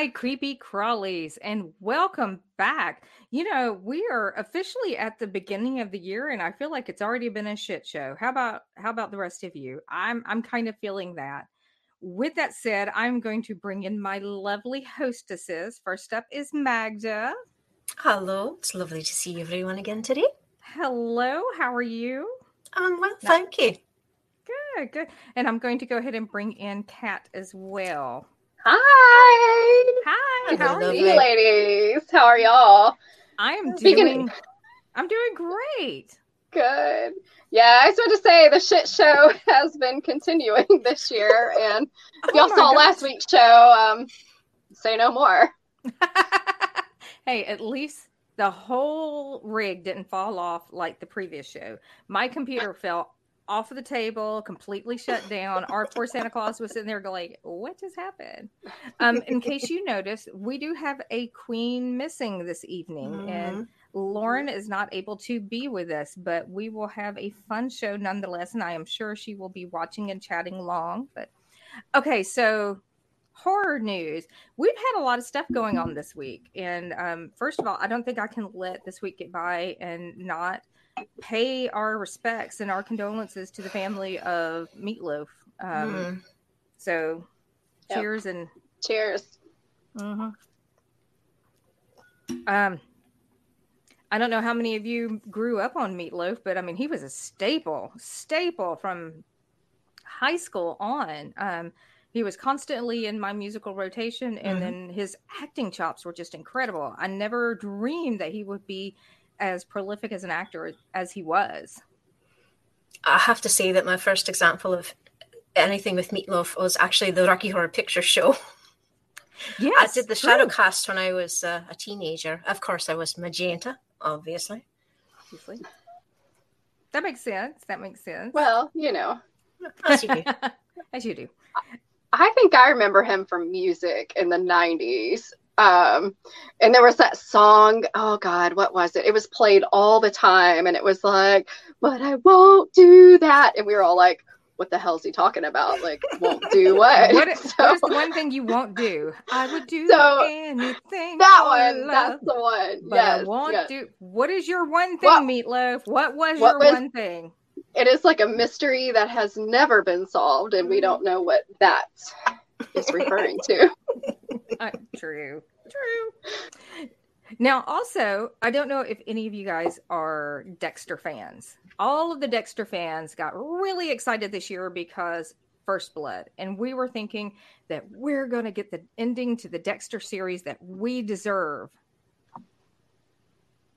My creepy crawlies, and welcome back. You know, we are officially at the beginning of the year, and I feel like it's already been a shit show. How about how about the rest of you? I'm I'm kind of feeling that. With that said, I'm going to bring in my lovely hostesses. First up is Magda. Hello, it's lovely to see everyone again today. Hello, how are you? Um, well, thank you. Good, good. And I'm going to go ahead and bring in Kat as well. Hi. Hi, how are you? Ladies. How are y'all? I am Speaking- doing I'm doing great. Good. Yeah, I just want to say the shit show has been continuing this year, and if y'all Oh saw gosh. last week's show. Um, say no more. hey, at least the whole rig didn't fall off like the previous show. My computer fell off of the table, completely shut down. Our poor Santa Claus was sitting there going, What just happened? Um, in case you noticed, we do have a queen missing this evening, and Lauren is not able to be with us, but we will have a fun show nonetheless, and I am sure she will be watching and chatting along. But okay, so horror news. We've had a lot of stuff going on this week, and um, first of all, I don't think I can let this week get by and not pay our respects and our condolences to the family of Meatloaf. Um, Mm. So, Yep. cheers and Cheers. Mhm. Um, I don't know how many of you grew up on Meatloaf, but I mean, he was a staple, staple from high school on. Um, he was constantly in my musical rotation, and Mhm. then his acting chops were just incredible. I never dreamed that he would be as prolific as an actor as he was. I have to say that my first example of anything with Meatloaf was actually the Rocky Horror Picture Show. Yes, I did the true. shadow cast when I was uh, a teenager. Of course, I was magenta, obviously. Obviously. That makes sense. That makes sense. Well, you know, As you do. as you do. I think I remember him from music in the 90s. Um, and there was that song, oh God, what was it? It was played all the time, and it was like, but I won't do that. And we were all like, what the hell's he talking about? Like, won't do what? What, So- what is the one thing you won't do? I would do So, anything. that one, love, that's the one. but yes, I won't yes. do. What is your one thing, What- Meatloaf? What was what your was- one thing? It is like a mystery that has never been solved, and we don't know what that is referring to. Uh, true, true. Now, also, I don't know if any of you guys are Dexter fans. All of the Dexter fans got really excited this year because First Blood, and we were thinking that we're going to get the ending to the Dexter series that we deserve.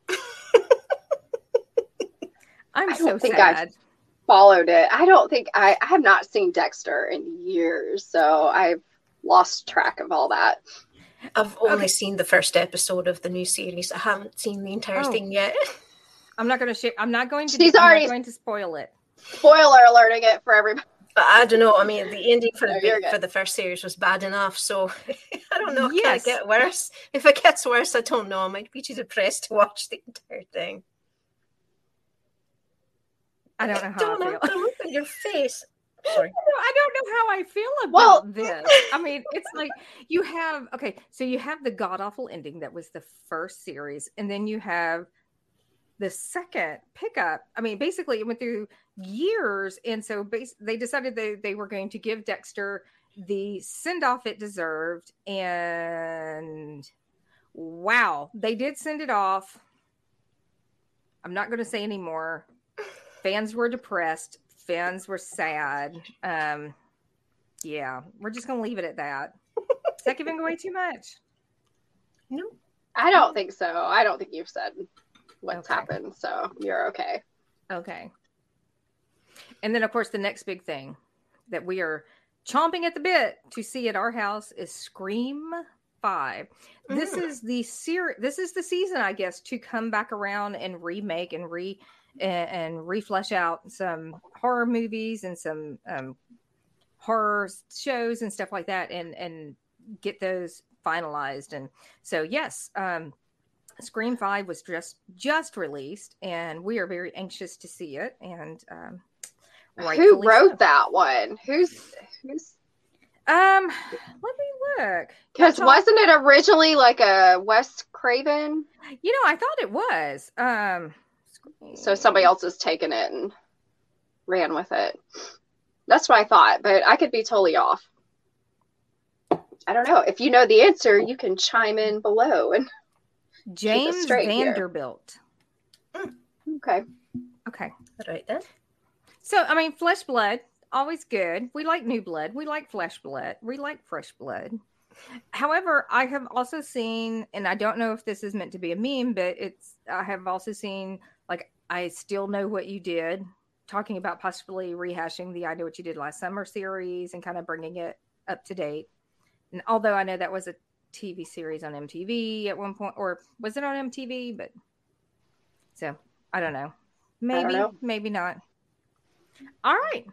I'm I so think I've- Followed it. I don't think I, I have not seen Dexter in years, so I've lost track of all that. I've only Okay. seen the first episode of the new series. I haven't seen the entire Oh. thing yet. I'm not going to share. I'm not going to. She's I'm already- going to spoil it. Spoiler alerting it for everybody. But I don't know. I mean, the ending for No, the for the first series was bad enough, so I don't know. Can it get worse? If it gets worse, I don't know. I might be too depressed to watch the entire thing. I don't know how don't I feel. The look at your face. Sorry. I don't know how I feel about Well- this. I mean, it's like you have okay, so you have the god awful ending that was the first series, and then you have the second pickup. I mean, basically, it went through years, and so bas- they decided they they were going to give Dexter the send off it deserved, and wow, they did send it off. I'm not going to say anymore. Fans were depressed. Fans were sad. Um, yeah, we're just going to leave it at that. Is that giving away too much? No. I don't think so. I don't think you've said what's Okay. happened, so you're okay. Okay. And then, of course, the next big thing that we are chomping at the bit to see at our house is Scream Five. This Mm. is the ser- This is the season, I guess, to come back around and remake and re and, and reflesh out some horror movies and some um, horror shows and stuff like that, and and get those finalized. And so, yes, um, Scream Five was just just released, and we are very anxious to see it. And um, Who wrote so. that one? Who's who's Um, let me look. Because wasn't it originally like a Wes Craven? You know, I thought it was. Um, So somebody else has taken it and ran with it. That's what I thought, but I could be totally off. I don't know. If you know the answer, you can chime in below. And James straight here. Vanderbilt. okay, Okay. All right then. So, I mean, flesh blood, always good. We like new blood. We like flesh blood. We like fresh blood. However, I have also seen, and I don't know if this is meant to be a meme, but it's, I have also seen, like, I still know what you did, talking about possibly rehashing the I Know What You Did Last Summer series and kind of bringing it up to date. And although I know that was a TV series on MTV at one point, or was it on MTV? But so I don't know. Maybe, know. maybe not. All right.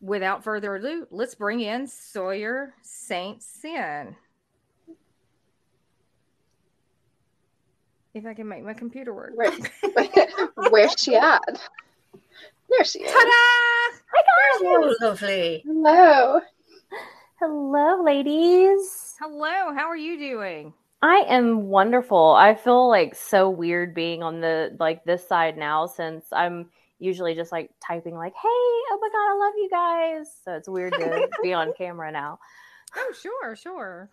Without further ado, let's bring in Sawyer Saint Sin. If I can make my computer work. where, where's she at? There she is. Ta-da! Oh, lovely. Hello. Hello, ladies. Hello, how are you doing? I am wonderful. I feel like so weird being on the like this side now since I'm usually just like typing like, "Hey, oh my god, I love you guys." So it's weird to be on camera now. Oh, sure, sure.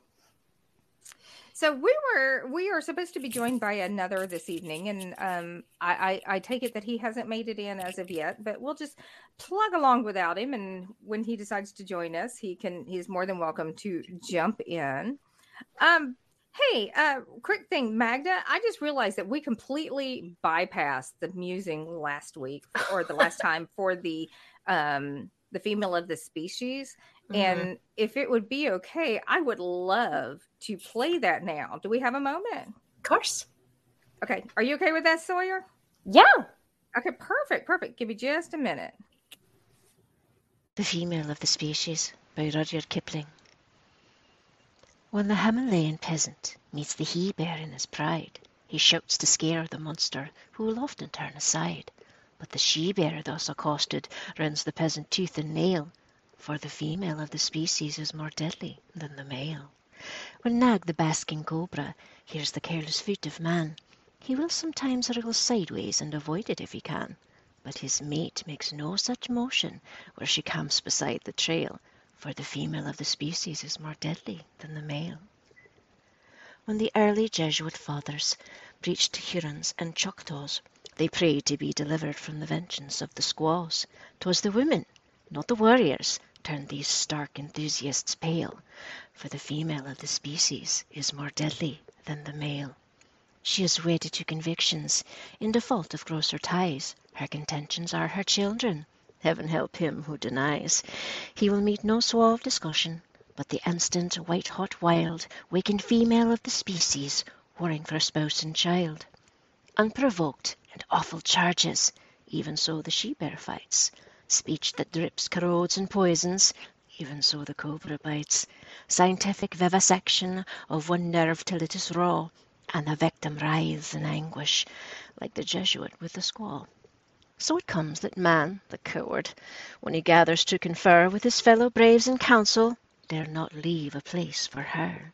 So we were we are supposed to be joined by another this evening, and um, I, I I take it that he hasn't made it in as of yet, but we'll just plug along without him, and when he decides to join us, he can he's more than welcome to jump in. Um, hey, uh, quick thing, Magda, I just realized that we completely bypassed the musing last week or the last time for the um the female of the species. Mhm. And if it would be okay, I would love to play that now. Do we have a moment? of course. Okay. Are you okay with that, Sawyer? Yeah. Okay, perfect, perfect. Give me just a minute. The Female of the Species by Rudyard Kipling. When the Himalayan peasant meets the he bear in his pride, he shouts to scare the monster, who will often turn aside. But the she bear thus accosted rends the peasant tooth and nail, for the female of the species is more deadly than the male. When Nag the basking cobra hears the careless foot of man, he will sometimes wriggle sideways and avoid it if he can. But his mate makes no such motion where she camps beside the trail, for the female of the species is more deadly than the male. When the early Jesuit fathers preached to Hurons and Choctaws, they prayed to be delivered from the vengeance of the squaws. 'Twas the women, not the warriors, turned these stark enthusiasts pale, for the female of the species is more deadly than the male. She is wedded to convictions, in default of grosser ties. Her contentions are her children. Heaven help him who denies. He will meet no suave discussion, but the instant, white-hot wild, wakened female of the species, warring for a spouse and child. Unprovoked and awful charges, even so the she-bear fights. Speech that drips, corrodes, and poisons, even so the cobra bites. Scientific vivisection of one nerve till it is raw, and the victim writhes in anguish, like the Jesuit with the squaw. So it comes that man, the coward, when he gathers to confer with his fellow braves in council, dare not leave a place for her.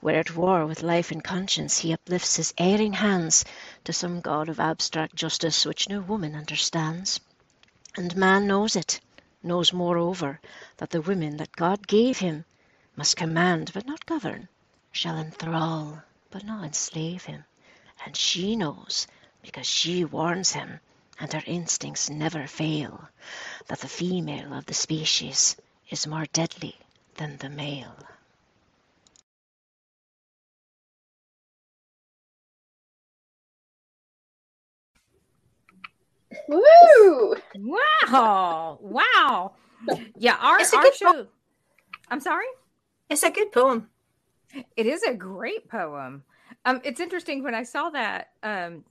Where at war with life and conscience he uplifts his erring hands to some god of abstract justice which no woman understands. And man knows it, knows moreover that the women that God gave him must command but not govern, shall enthrall but not enslave him. And she knows, because she warns him, and her instincts never fail, that the female of the species is more deadly than the male. Woo! Wow. Wow. Yeah, our, It's a our good show. I'm sorry? It's a good poem. It is a great poem. Um, it's interesting when I saw that. Um,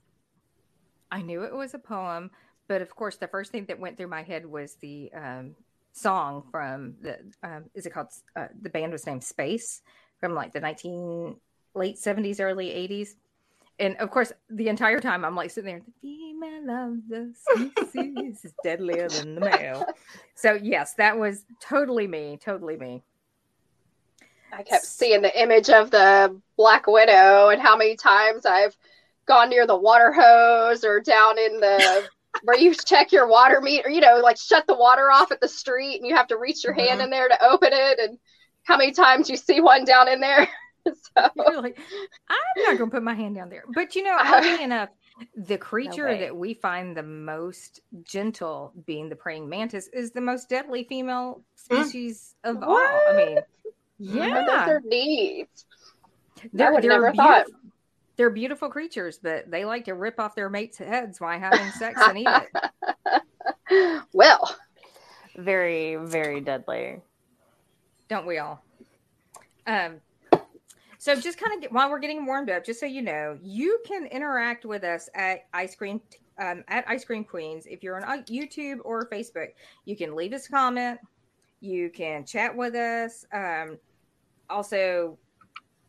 I knew it was a poem, but of course, the first thing that went through my head was the um, song from the. Um, is it called? Uh, the band was named Space from like the nineteen late seventies, early eighties, and of course, the entire time I'm like sitting there, the female of the species is deadlier than the male. So yes, that was totally me, totally me. I kept seeing the image of the Black Widow and how many times I've gone near the water hose or down in the where you check your water meter, you know, like shut the water off at the street and you have to reach your hand Mhm. in there to open it and how many times you see one down in there. so like, I'm not gonna put my hand down there. But you know, oddly enough, the creature way. that we find the most gentle, being the praying mantis, is the most deadly female Hmm. species of all. I mean, yeah. those are neat. they're, would they're never thought. Beautiful. They're beautiful creatures, but they like to rip off their mates' heads while having sex and eat it. well, Very, very deadly. don't we all? Um, so just kind of get, while we're getting warmed up, just so you know, you can interact with us at Ice Cream um, at I-Scream Queens if you're on uh, YouTube or Facebook. You can leave us a comment. You can chat with us. Um, also,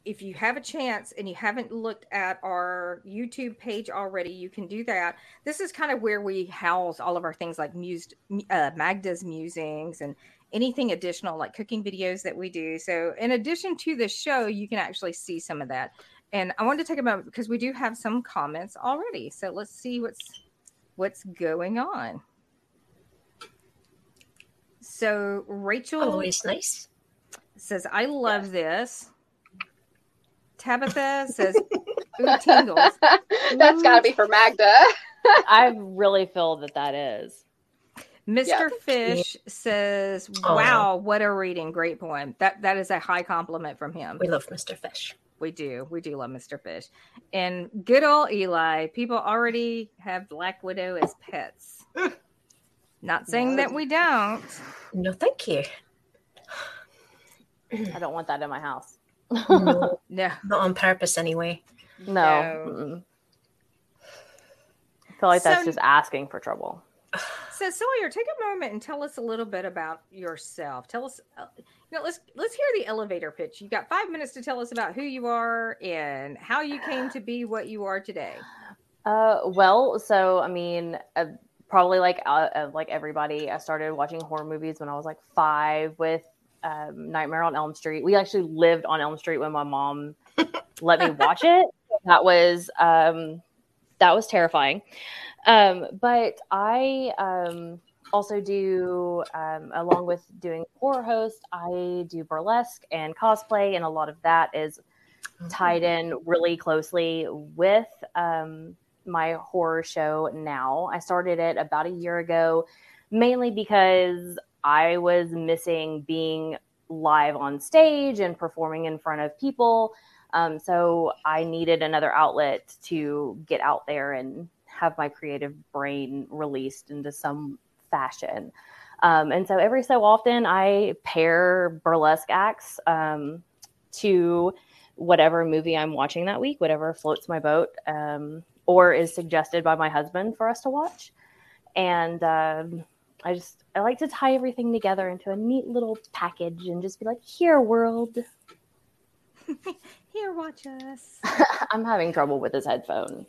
if you have a chance and you haven't looked at our YouTube page already, you can do that. This is kind of where we house all of our things like mused, uh, Magda's musings and anything additional like cooking videos that we do. So, in addition to the show, you can actually see some of that. And I wanted to take a moment because we do have some comments already. So let's see what's what's going on. So Rachel Always nice. says, "I love this." Tabitha says, "Ooh, tingles." that's got to be for Magda. I really feel that that is. Mr. Fish says, oh, Aw. "Wow, what a reading! Great poem. That that is a high compliment from him. We love Mr. Fish. We do. We do love Mr. Fish. And good old Eli. People already have Black Widow as pets. Not saying that we don't. No, thank you. I don't want that in my house. No, No. not on purpose anyway. No. No. I feel like that's just asking for trouble. So Sawyer, take a moment and tell us a little bit about yourself. Tell us, uh, you know, let's let's hear the elevator pitch. You got five minutes to tell us about who you are and how you came to be what you are today. Uh, well, so I mean, uh, probably like uh, uh, like everybody, I started watching horror movies when I was like five with um, Nightmare on Elm Street. We actually lived on Elm Street when my mom let me watch it. That was um, that was terrifying. Um, but I um, also do, um, along with doing horror host, I do burlesque and cosplay, and a lot of that is tied in really closely with um, my horror show now. I started it about a year ago, mainly because I was missing being live on stage and performing in front of people. Um, so I needed another outlet to get out there and have my creative brain released into some fashion. Um, and so every so often I pair burlesque acts um, to whatever movie I'm watching that week, whatever floats my boat, um, or is suggested by my husband for us to watch. And um, I just I like to tie everything together into a neat little package and just be like, "Here, world." Here, watch us. I'm having trouble with this headphone.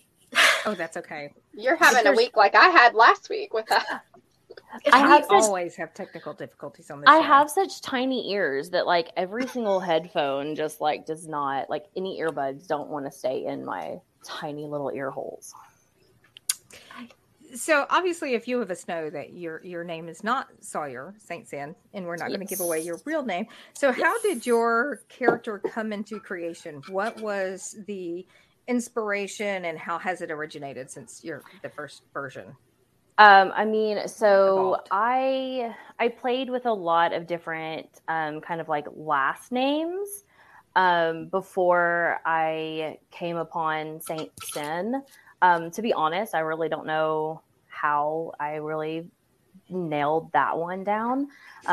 Oh, that's okay. You're having a week like I had last week with that. I have such- always have technical difficulties on this. I show. have such tiny ears that like every single headphone just like does not like any earbuds don't want to stay in my tiny little ear holes. So obviously, a few of us know that your your name is not Sawyer Saint Sin, and we're not going to give away your real name. So, how did your character come into creation? What was the inspiration, and how has it originated since you're the first version? Um, I mean, so Evolved. I I played with a lot of different um, kind of like last names um, before I came upon Saint Sin. Um, to be honest, I really don't know how I really nailed that one down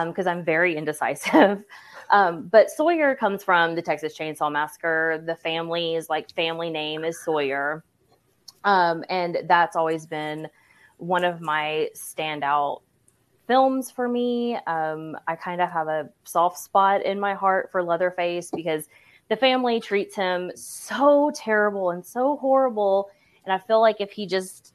because I'm very indecisive. Um, but Sawyer comes from the Texas Chainsaw Massacre. The family's like family name is Sawyer, um, and that's always been one of my standout films for me. Um, I kind of have a soft spot in my heart for Leatherface because the family treats him so terrible and so horrible. And I feel like if he just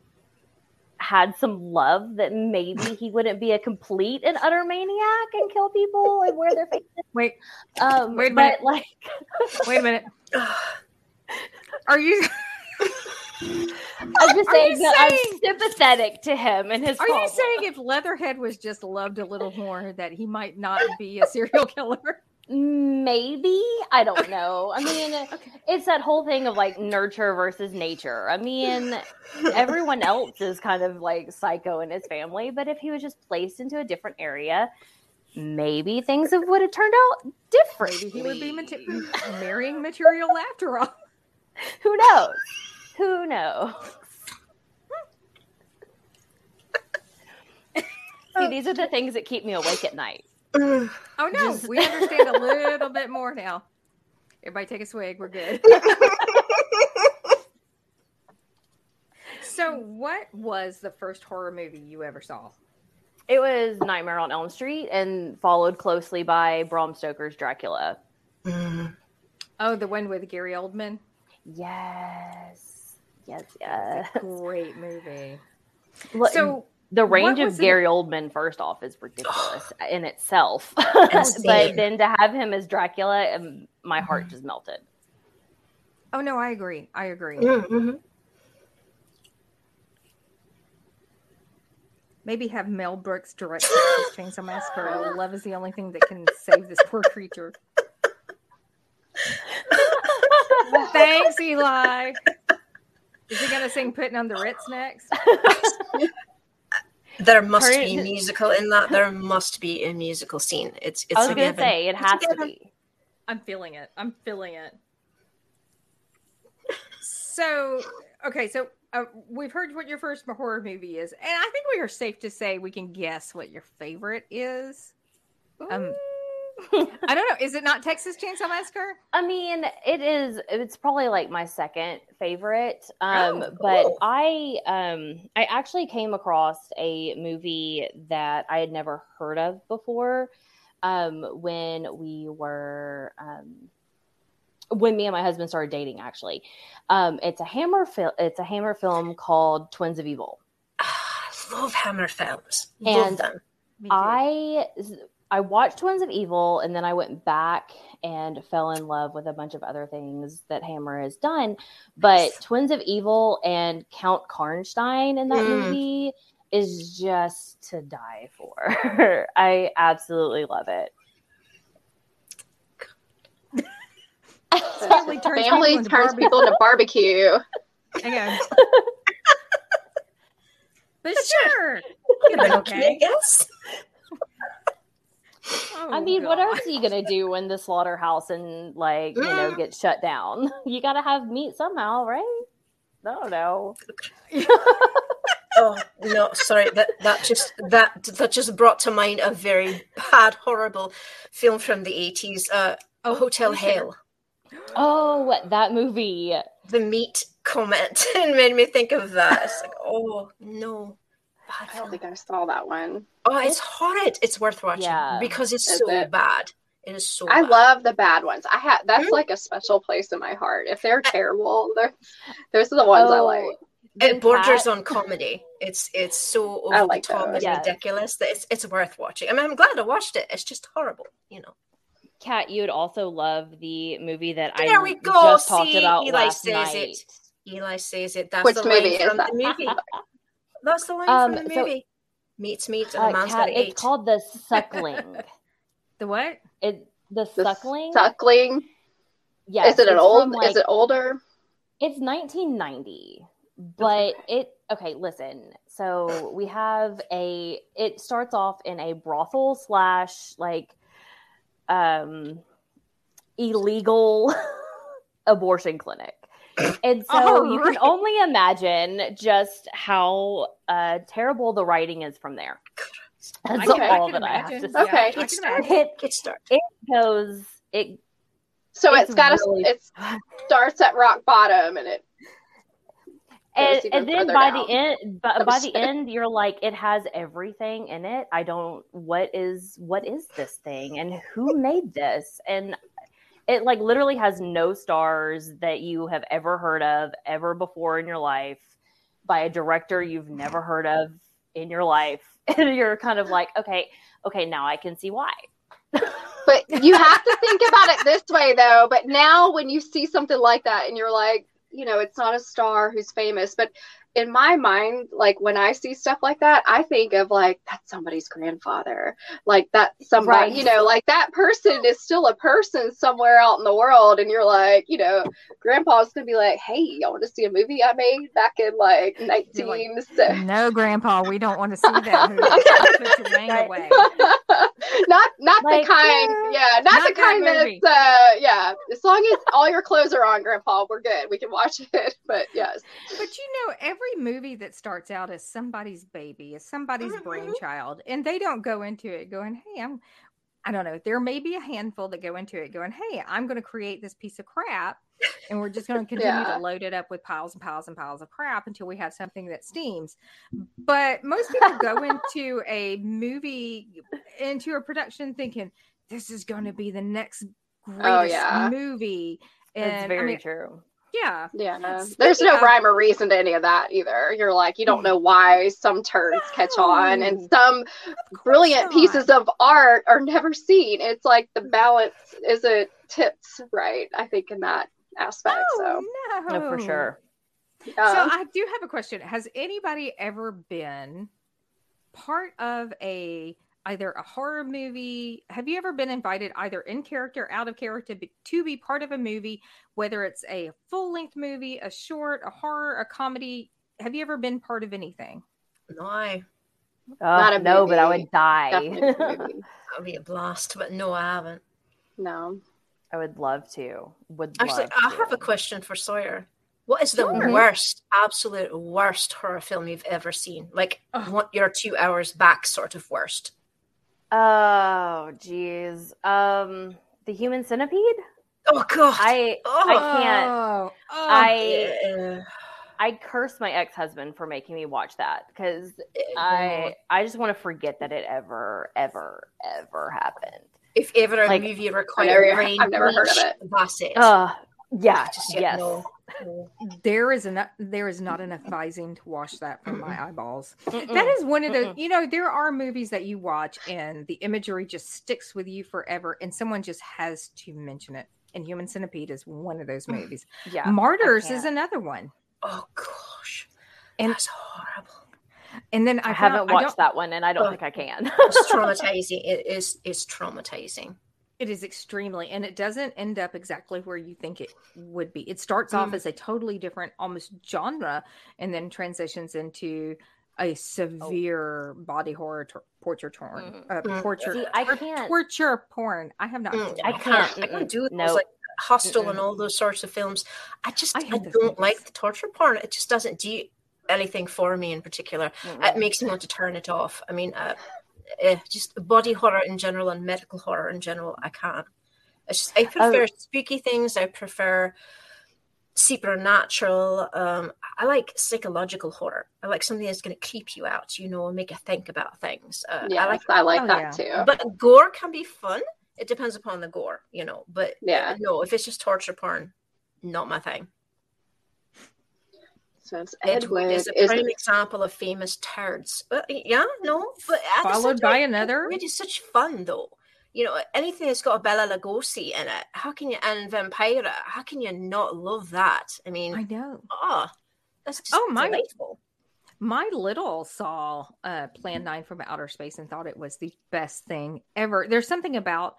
had some love, that maybe he wouldn't be a complete and utter maniac and kill people and wear their faces. Wait, Um, Wait a but minute. like, wait a minute. Are you I'm just saying that saying- I'm sympathetic to him and his. are you saying if Leatherhead was just loved a little more that he might not be a serial killer? Maybe I don't know. I mean, it's that whole thing of like nurture versus nature. I mean, everyone else is kind of like psycho in his family, but if he was just placed into a different area, maybe things have- would have turned out different. Maybe he would be marrying material after all. Who knows? Who knows? See, these are the things that keep me awake at night. Oh no, Just- we understand a little bit more now. Everybody take a swig. We're good. so, what was the first horror movie you ever saw? It was Nightmare on Elm Street and followed closely by Bram Stoker's Dracula. Oh, the one with Gary Oldman. Yes. Yes, yes. Great movie. Well, So, the range of was it- Gary Oldman, first off, is ridiculous in itself. But then to have him as Dracula, um, my heart just melted. oh no, I agree. I agree. Mm, mhm. Maybe have Mel Brooks direct Texas Chainsaw Massacre. Love is the only thing that can save this poor creature. Thanks, Eli. Is he gonna sing "Putting on the Ritz" next? There must Current- be musical in that. There must be a musical scene. It's it's I was going to say it has to be. I'm feeling it. I'm feeling it. So, okay, so uh, we've heard what your first horror movie is, and I think we are safe to say we can guess what your favorite is. Um, I don't know. Is it not Texas Chainsaw Massacre? I mean, it is. It's probably like my second favorite. Um, Oh, but. I, um, I actually came across a movie that I had never heard of before. Um, when we were, um, when me and my husband started dating, actually, um, it's a Hammer film. It's a Hammer film called Twins of Evil. Ah, I love Hammer films. Love And them. I I watched Twins of Evil and then I went back and fell in love with a bunch of other things that Hammer has done. But Twins of Evil and Count Karnstein in that Mm. movie is just to die for. I absolutely love it. Family turns people Family into turns barbecue. people into barbecue. Hang on. But sure. Can I okay. guess? Oh, I mean, what else are you gonna do when the slaughterhouse and like you know gets shut down? You gotta have meat somehow, right? I don't know. Oh no, sorry. That that just that that just brought to mind a very bad, horrible film from the eighties. Uh, Oh, Motel please. Hell. Oh, that movie. The meat comment and made me think of that. It's like, oh no, bad I don't think I saw that one. Oh, it's horrid. It's worth watching Yeah. because it's Is so it? bad. It is so. I bad. love the bad ones. I have that's Hmm? like a special place in my heart. If they're terrible, they're those are the ones I Oh, like. It borders on comedy. It's it's so over I the like top those. and Yes. ridiculous that it's it's worth watching. I mean, I'm glad I watched it. It's just horrible, you know. Kat, you would also love the movie that There I we go. just talked See, about Eli last says night. it. Eli says it. That's Which the movie is from that? the movie. That's the line Um, from the so- movie. Meets meat and Uh, a man's Kat, it's eight. called the Suckling. The what? it the, The Suckling. Suckling. Yes, is it an old? from, like- is it older? It's 1990, but it okay. Listen, so we have a. It starts off in a brothel slash like um illegal abortion clinic. And so Oh, you right. can only imagine just how uh, terrible the writing is from there. That's can- I all can that I have to say. Okay. Yeah, I can It's imagine. It goes. It So It's it's got a. really- It starts at rock bottom and it. and, and then by down. the end by, by the end you're like it has everything in it i don't what is what is this thing and who made this and it like literally has no stars that you have ever heard of ever before in your life by a director you've never heard of in your life and you're kind of like okay okay now i can see why But you have to think about it this way, though. But now, when you see something like that, and you're like, you know, it's not a star who's famous, but in my mind, like when I see stuff like that, I think of like that's somebody's grandfather, like that somebody, Right. you know, like that person is still a person somewhere out in the world, and you're like, you know, grandpa's gonna be like, hey, y'all want to see a movie I made back in like You're 19. No, Grandpa, we don't want to see that. Who put your name Right. away? not not Like, the kind uh, yeah not, not the that kind movie. that's uh yeah as long as all your clothes are on grandpa we're good we can watch it but yes But you know, every movie that starts out as somebody's baby, is somebody's Mhm. brainchild, and they don't go into it going, "Hey, I'm." I don't know. There may be a handful that go into it going, "Hey, I'm going to create this piece of crap, and we're just going to continue Yeah. to load it up with piles and piles and piles of crap until we have something that steams." But most people go into a movie, into a production, thinking, "This is going to be the next greatest Oh, yeah. movie." that's And I very mean, true yeah, yeah. No. Speaking there's no of- rhyme or reason to any of that either. You're like you don't know why some turds catch on and some brilliant course pieces of art are never seen. It's like the balance isn't tipped right i think in that aspect so. Oh, no for no. sure So um, I do have a question. Has anybody ever been part of a either a horror movie? Have you ever been invited either in character, out of character, be- to be part of a movie, whether it's a full length movie, a short, a horror, a comedy? Have you ever been part of anything? No, I- Not Oh, a no but i would die definitely a movie. that would be a blast, but no, I haven't. no i would love to would Actually, love I to. have a question for Sawyer. What is the Sure. worst, absolute worst horror film you've ever seen? Like, Ugh. what your two hours back sort of worst? Oh, geez. Um, the human centipede. Oh God! I oh, I can't. Oh, oh. I yeah. I cursed my ex husband for making me watch that because I I just want to forget that it ever ever ever happened. if ever a like- movie never- required brain I've never heard of it. That's it. Uh yeah, just yes. no, no. there is enough. There is not enough Visine to wash that from my eyeballs. Mm-mm. That is one of the, Mm-mm. you know, there are movies that you watch and the imagery just sticks with you forever, and someone just has to mention it. And Human Centipede is one of those mm. movies. yeah. Martyrs is another one. Oh gosh, And- that's horrible. And then I, I, found- haven't I watched don't- that one, and I don't Oh. think I can. It's traumatizing. it is. It's traumatizing. It is extremely, and it doesn't end up exactly where you think it would be. It starts off Mm. as a totally different, almost genre, and then transitions into a severe body horror tor- torture porn. Mm. Uh, Mm. torture, See, I can't- torture porn. I have not. Mm, I can't. I can't do those No. like Hostel and Mm-mm. all those sorts of films. I just I I, don't movies. like the torture porn. It just doesn't do anything for me in particular. Mm-mm. It makes me want to turn it off. I mean, uh, eh, just body horror in general and medical horror in general. I can't. It's just I prefer spooky things. I prefer supernatural. Um, I like psychological horror. I like something that's going to creep you out. You know, and make you think about things. Uh, yes I like i like Oh, that yeah. too but gore can be fun. It depends upon the gore, you know. But Yeah. no, if it's just torture porn, not my thing. So it's Ed Wood Edward is a is prime example of famous turds. Uh, yeah, no, but at the same Followed by time, another? It is such fun though. You know, anything that's got a Bela Lugosi in it, how can you and Vampira? How can you not love that? I mean, I know. ah, that's just Oh, my- delightful. My little saw uh, Plan 9 from Outer Space and thought it was the best thing ever. There's something about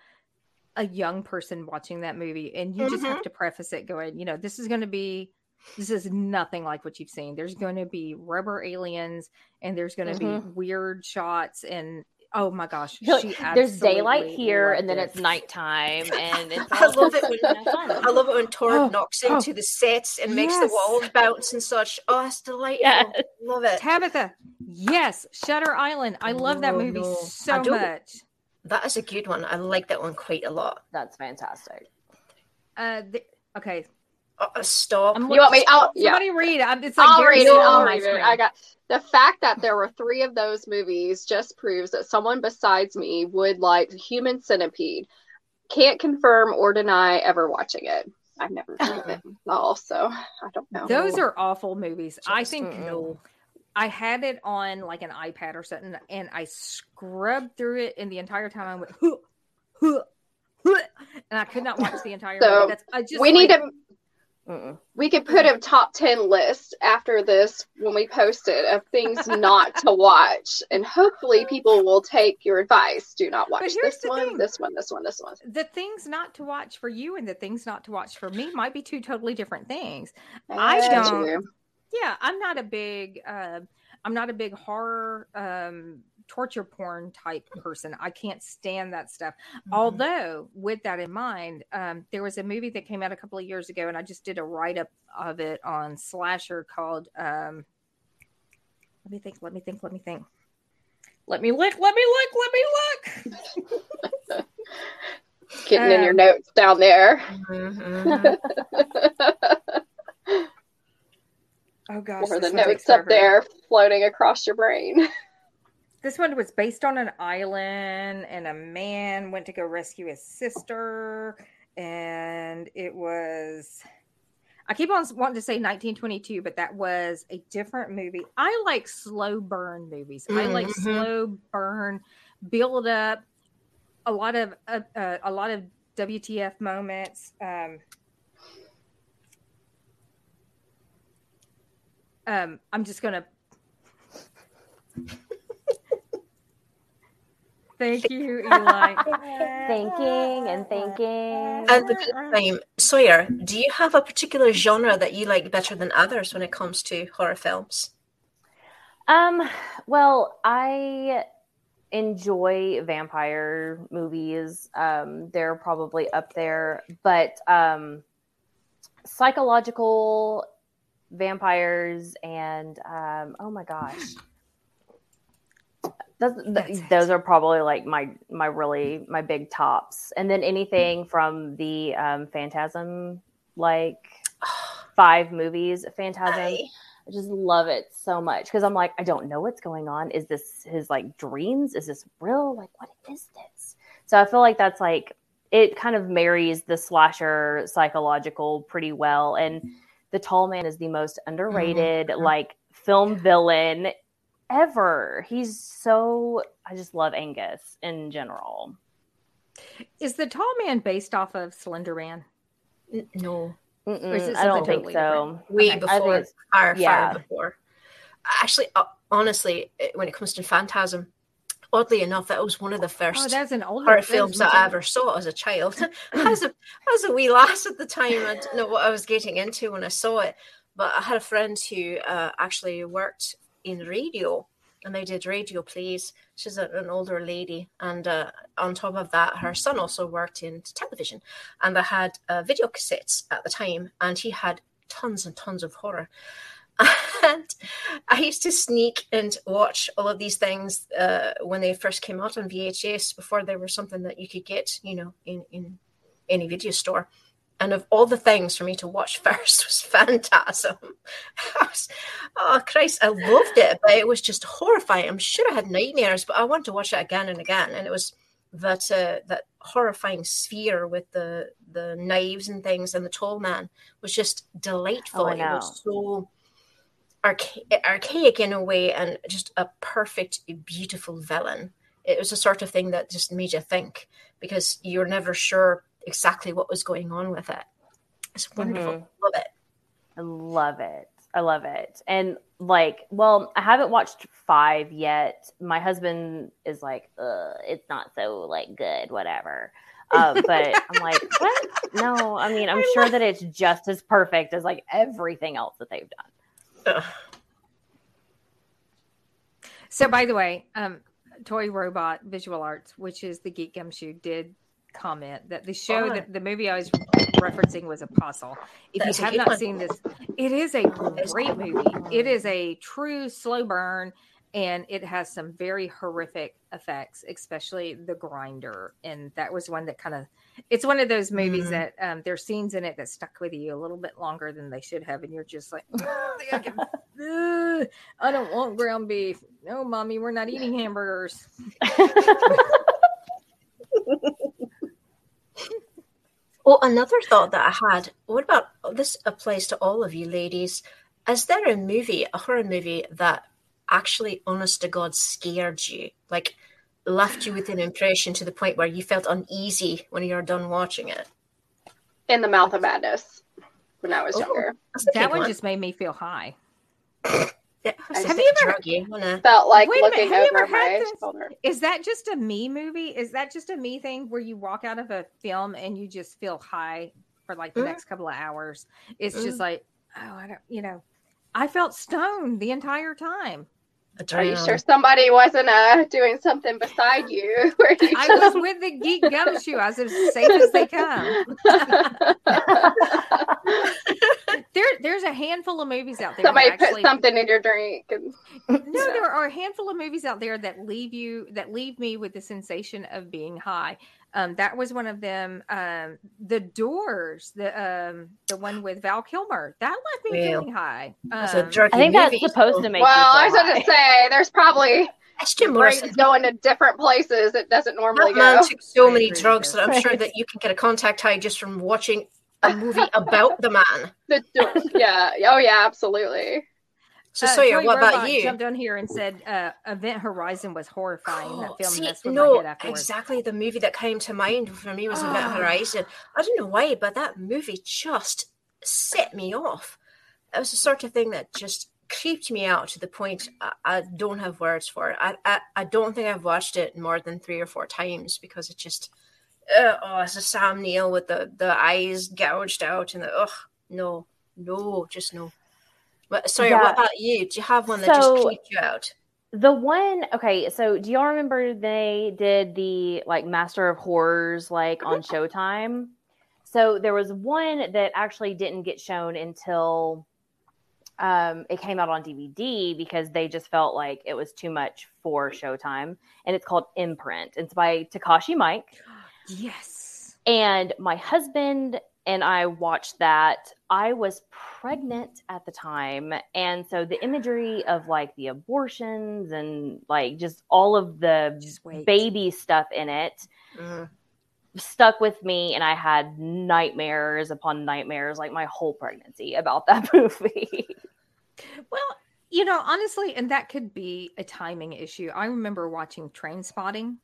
a young person watching that movie, and you just have to preface it going, you know, this is going to be, this is nothing like what you've seen. There's going to be rubber aliens, and there's going to be weird shots, and oh my gosh, she There's daylight here, and then it. it's nighttime, and it's I all love it when fun. I love it when Torrid Oh, knocks oh. into the sets and makes the walls bounce and such. Oh, it's delightful. Yes. Love it. Tabitha, yes, Shutter Island. I love that Oh, movie no. so much. That is a good one. I like that one quite a lot. That's fantastic. Uh, the, okay, Uh, stop. I'm you want me i'll yeah somebody read. I'm, it's like I'll very read it. I'll on my read it. screen. I got the fact that there were three of those movies just proves that someone besides me would like Human Centipede. can't confirm or deny ever watching it. I've never seen it all, so I don't know. Those are awful movies. I Just think no. I had it on like an iPad or something, and I scrubbed through it, and the entire time I went, huh, huh, huh, and I could not watch the entire So, movie. That's, I just we need to Mm-mm. we could put a top 10 list after this when we post it of things not to watch and hopefully people will take your advice do not watch this one thing. this one this one this one the things not to watch for you and the things not to watch for me might be two totally different things. I don't- true. Yeah, I'm not a big uh, I'm not a big horror um torture porn type person. I can't stand that stuff. Although, with that in mind, um, there was a movie that came out a couple of years ago, and I just did a write up of it on Slasher called. Um, let me think. Let me think. Let me think. Let me look. Let me look. Let me look. getting in your Um, notes down there Mhm. Oh gosh, or the this one takes notes up there floating across your brain This one was based on an island, and a man went to go rescue his sister, and it was. I keep on wanting to say 1922, but that was a different movie. I like slow burn movies. I like slow burn, build up, a lot of uh, uh, a lot of WTF moments. Um, um, I'm just gonna. Thank you, Eli. Thinking and thinking. And the time, Sawyer, do you have a particular genre that you like better than others when it comes to horror films? Um, well, I enjoy vampire movies. Um, they're probably up there, but um, psychological vampires and um, oh my gosh. That's it. those are probably like my my really my big tops and then anything from the um phantasm like five movies phantasm I, I just love it so much because I'm like, I don't know what's going on. Is this his like dreams? Is this real? Like, what is this? So I feel like that's like it kind of marries the slasher psychological pretty well. And the tall man is the most underrated Mhm. like film villain ever. He's so I just love Angus in general. Is the tall man based off of Slender Man? no, I don't something think totally so. way Okay. I think before, far, yeah. far before. Actually, uh, honestly, when it comes to Phantasm, oddly enough, that was one of the Oh, first that's an older horror films that I ever saw as a child. I was a, I was a wee lass at the time. I didn't know what I was getting into when I saw it. But I had a friend who uh, actually worked in radio and they did radio plays. She's an older lady. And uh, on top of that, her son also worked in television. And they had uh, video cassettes at the time. And he had tons and tons of horror. And I used to sneak and watch all of these things uh, when they first came out on VHS before they were something that you could get, you know, in, in any video store. And of all the things for me to watch first was Phantasm. I was, oh Christ, I loved it, but it was just horrifying. I'm sure I had nightmares, but I wanted to watch it again and again. And it was that uh, that horrifying sphere with the the knives and things and the tall man was just delightful. Oh, it was so archa- archaic in a way and just a perfect, beautiful villain. It was the sort of thing that just made you think because you're never sure exactly what was going on with it. It's wonderful. Mhm. Love it. I love it. I love it. And like, well, I haven't watched five yet. My husband is like, Ugh, it's not so like good, whatever. Uh, but I'm like, what? No, I mean, I'm I sure love- that it's just as perfect as like everything else that they've done. Ugh. So, by the way, um, Toy Robot Visual Arts, which is the Geek Gumshoe, did comment that the show Oh. that the movie I was referencing was Apostle. If That's you have not one. seen this, it is a great movie. It is a true slow burn, and it has some very horrific effects, especially the grinder. And that was one that kind of it's one of those movies Mm. that um, there's scenes in it that stuck with you a little bit longer than they should have, and you're just like, "Ugh, I, can- I don't want ground beef. No, mommy, we're not eating hamburgers. Oh, another thought that I had. What about this applies to all of you ladies? Is there a movie, a horror movie that actually, honest to God, scared you? Like left you with an impression to the point where you felt uneasy when you were done watching it? In the Mouth of Madness when I was Oh, younger. That big one just made me feel high. Yeah, Have you ever? Druggy, wanna... Felt like Wait a minute, looking have you over my this? shoulder. Is that just a me movie? Is that just a me thing where you walk out of a film and you just feel high for like the Mm. next couple of hours? It's just Mm. like, oh, I don't, you know, I felt stoned the entire time. Are you sure somebody wasn't uh, doing something beside you? Where you I was with the geek gumshoe. I was as safe as they come. There, there's a handful of movies out there. somebody actually, put something in your drink. And, No, there are a handful of movies out there that leave you that leave me with the sensation of being high. Um, that was one of them. Um, the Doors, the um, the one with Val Kilmer, that left me Well, feeling high. Um, druggy I think that's movie, supposed to make. well, you I was going to say there's probably It's Jim Morrison. going to different places it doesn't normally That man go. took so many drugs that I'm sure that you can get a contact high just from watching a movie about the man. The door- yeah. Oh, yeah, absolutely. So uh, Sawyer, Joey what about you? Jumped on here and said uh, Event Horizon was horrifying. Oh, that film see, messed with no, exactly. The movie that came to mind for me was Event Oh. Horizon. I don't know why, but that movie just set me off. It was the sort of thing that just creeped me out to the point I, I don't have words for it. I, I I don't think I've watched it more than three or four times because it just uh, oh, it's a Sam Neill with the the eyes gouged out and the ugh no no just no. But Sawyer, Yeah. what about you? Do you have one that just So- creeped you out? The one, okay, so do y'all remember they did the like Master of Horrors like on Showtime? So there was one that actually didn't get shown until um, it came out on DVD because they just felt like it was too much for Showtime, and it's called Imprint. It's by Takashi Miike, yes. and my husband and I watched that. I was pregnant at the time. And so the imagery of like the abortions and like just all of the baby stuff in it Mhm. stuck with me. And I had nightmares upon nightmares like my whole pregnancy about that movie. Well, you know, honestly, and that could be a timing issue. I remember watching Trainspotting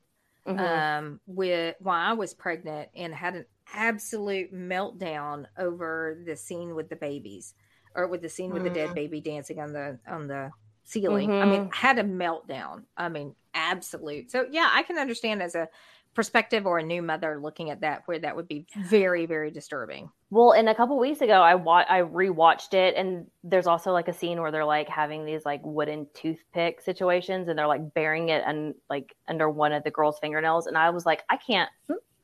Mhm. um, with while I was pregnant and had an absolute meltdown over the scene with the babies, or with the scene with the dead Mm. baby dancing on the on the ceiling. I mean, Mhm. had a meltdown. I mean, absolute. So yeah, I can understand as a perspective or a new mother looking at that where that would be very very disturbing. Well, and a couple weeks ago, I wa- I rewatched it, and there's also like a scene where they're like having these like wooden toothpick situations, and they're like burying it and like under one of the girl's fingernails, and I was like, I can't,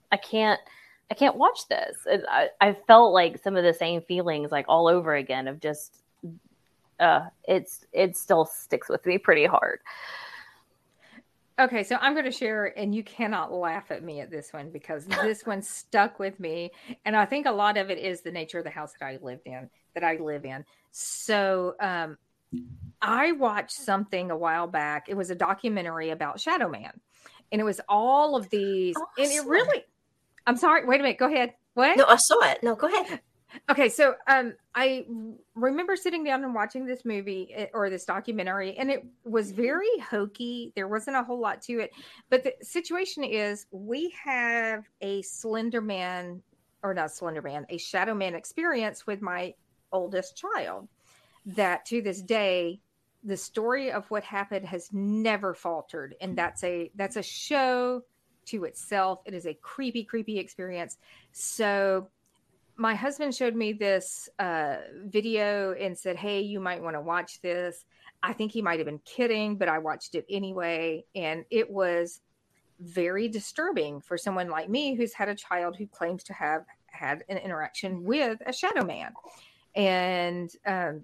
I can't, I can't watch this. I I felt like some of the same feelings like all over again of just, uh, it's it still sticks with me pretty hard. Okay, so I'm going to share, and you cannot laugh at me at this one because this one stuck with me, and I think a lot of it is the nature of the house that I lived in, that I live in. So, um, I watched something a while back. It was a documentary about Shadow Man, and it was all of these, Oh, and it really. I'm sorry. Wait a minute. Go ahead. What? No, I saw it. No, go ahead. Okay, so um, I remember sitting down and watching this movie eh, or this documentary, and it was very hokey. There wasn't a whole lot to it, but the situation is we have a Slender Man, or not Slender Man, a Shadow Man experience with my oldest child. That to this day, the story of what happened has never faltered, and that's a that's a show to itself. It is a creepy, creepy experience. So my husband showed me this uh, video and said, Hey, you might want to watch this. I think he might have been kidding, but I watched it anyway. And it was very disturbing for someone like me who's had a child who claims to have had an interaction with a shadow man. And um,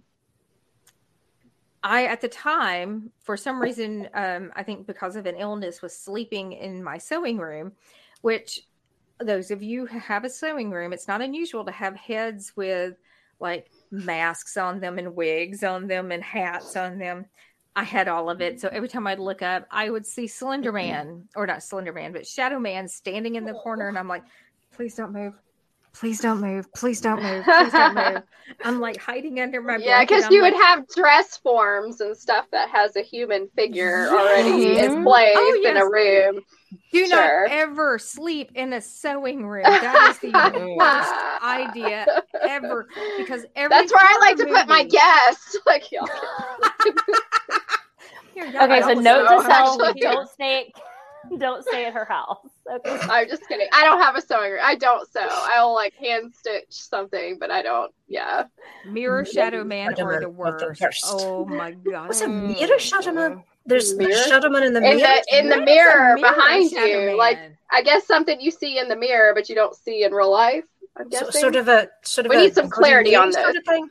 I, at the time, for some reason, um, I think because of an illness, was sleeping in my sewing room, which those of you who have a sewing room, it's not unusual to have heads with like masks on them and wigs on them and hats on them. I had all of it. So every time I'd look up, I would see Slender Man, or not Slender Man, but Shadow Man standing in the corner. And I'm like, please don't move. Please don't move. Please don't move. Please don't move. I'm like hiding under my bed. Yeah, because you like, would have dress forms and stuff that has a human figure already in oh, place Oh, in a room. do sure. not ever sleep in a sewing room. That is the worst idea ever. Because every That's where I like to horror put my guests. Like, y'all Here, y'all Okay, so don't note to self: don't stay, don't stay at her house. Okay. I'm just kidding. I don't have a sewing room. I don't sew. I'll like hand stitch something, but I don't. Yeah. Mirror Shadow Man Shadow are the worst. worst. Oh my god. What's a mirror Shadow Man? Mm-hmm. There's Mirror? Shadow Man in the In mirror. the in the What is a mirror mirror behind Shadow you, Man? like I guess something you see in the mirror, but you don't see in real life. I'm So- guessing. sort of a sort of We a need some clarity on Ramsay this. Sort of thing.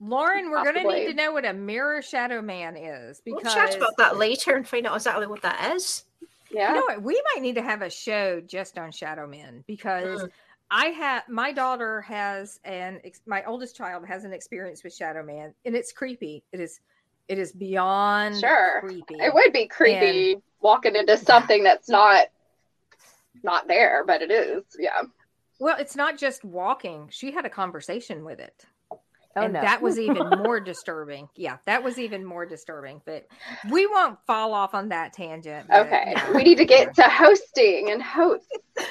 Lauren, we're gonna need to know what a mirror shadow man is because We'll chat about that later and find out exactly what that is. Yeah. you know what? We might need to have a show just on shadow men because Mm. I have my daughter has an ex- my oldest child has an experience with shadow man and it's creepy. It is it is beyond Sure. creepy. It would be creepy walking into something that's not not there, but it is. Yeah. Well, it's not just walking. She had a conversation with it. Oh and no. that was even more disturbing. Yeah, that was even more disturbing. But we won't fall off on that tangent. but, Okay. yeah. We need to get to hosting and hosts.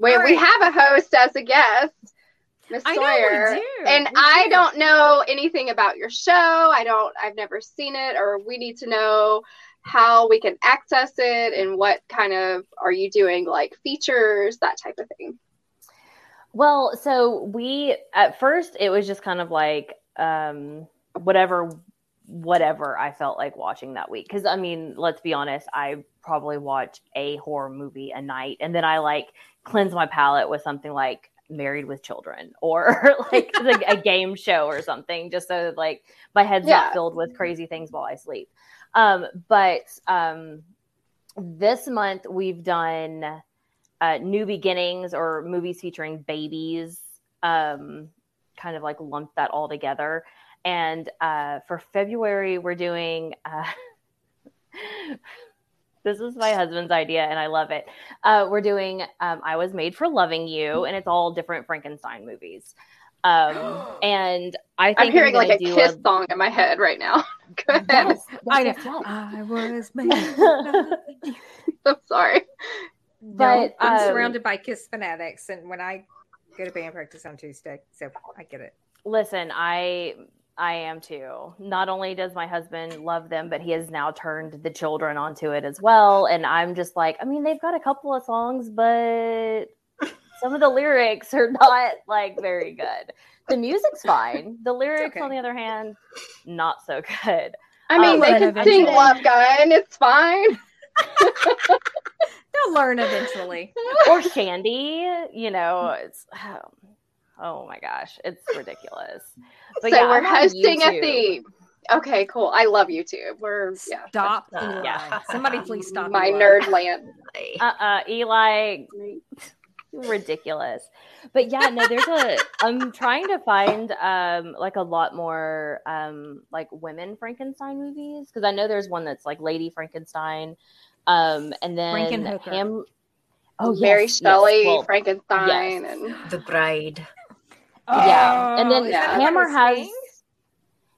Wait, All we have a host as a guest, Miss I know Sawyer. we do. And we I do. don't know anything about your show. I don't I've never seen it or we need to know how we can access it and what kind of are you doing like features, that type of thing. Well, so we at first it was just kind of like um whatever whatever I felt like watching that week cuz I mean, let's be honest, I probably watch a horror movie a night and then I like cleanse my palate with something like Married with Children or like, a game show or something just so that, like my head's Yeah. not filled with crazy things while I sleep. Um but um this month we've done uh, new beginnings or movies featuring babies um, kind of like lumped that all together and uh, for february we're doing uh, this is my husband's idea and i love it uh, we're doing um, i was made for loving you and it's all different frankenstein movies um, and i think I'm hearing gonna like a do kiss song in my head right now. Go ahead. Yes, I know. yes, yes. I was made. I'm sorry. But But, I'm um, surrounded by Kiss fanatics, and when I go to band practice on Tuesday, so I get it. Listen, I I am too. Not only does my husband love them, but he has now turned the children onto it as well. And I'm just like, I mean, they've got a couple of songs, but some of the lyrics are not like very good. The music's fine. The lyrics, okay. on the other hand, not so good. I mean, Um, they can sing eventually. Love Gun. It's fine. They'll learn eventually. Or Shandi, you know, it's oh, oh my gosh, it's ridiculous. But so yeah, we're I'm on hosting a YouTube. theme. Okay, cool. I love YouTube. We're yeah, Stop, Uh, yeah. Somebody please stop. my Eli. nerd land. Uh-uh, Eli, ridiculous but yeah no there's a i'm trying to find um like a lot more um like women frankenstein movies because i know there's one that's like lady frankenstein um and then Frankenhooker. ham oh yes, Mary yes, Shelley, well, Frankenstein, yes. and The Bride. yeah and Oh, then is that hammer has swing?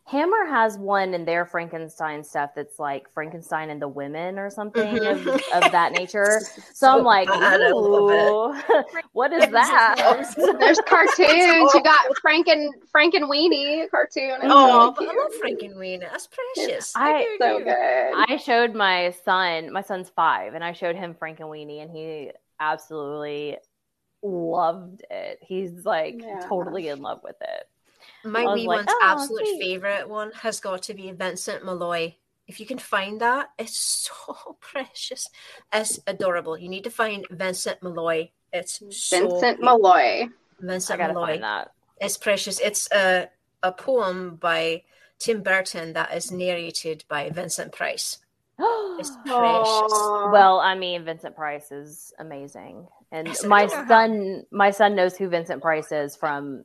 Hammer has one in their frankenstein stuff that's like frankenstein and the women or something of, mm-hmm. of that nature so i'm like bad, I love ooh, what is that there's cartoons. you got Franken Frankenweenie cartoon. It's Oh, but really I cute. love Frankenweenie. That's precious. I so good. I showed my son, my son's five, and I showed him Frankenweenie, and he absolutely loved it. He's like Yeah. totally in love with it. My I wee like, one's "Oh, absolute sweet." favorite one has got to be Vincent Malloy. If you can find that, it's so precious. It's adorable. You need to find Vincent Malloy. It's Vincent cute. Malloy. I Vincent gotta Malloy. find that. It's precious. It's a a poem by Tim Burton that is narrated by Vincent Price. It's precious. Aw. well, I mean, Vincent Price is amazing, and my don't how- son, my son knows who Vincent Price is from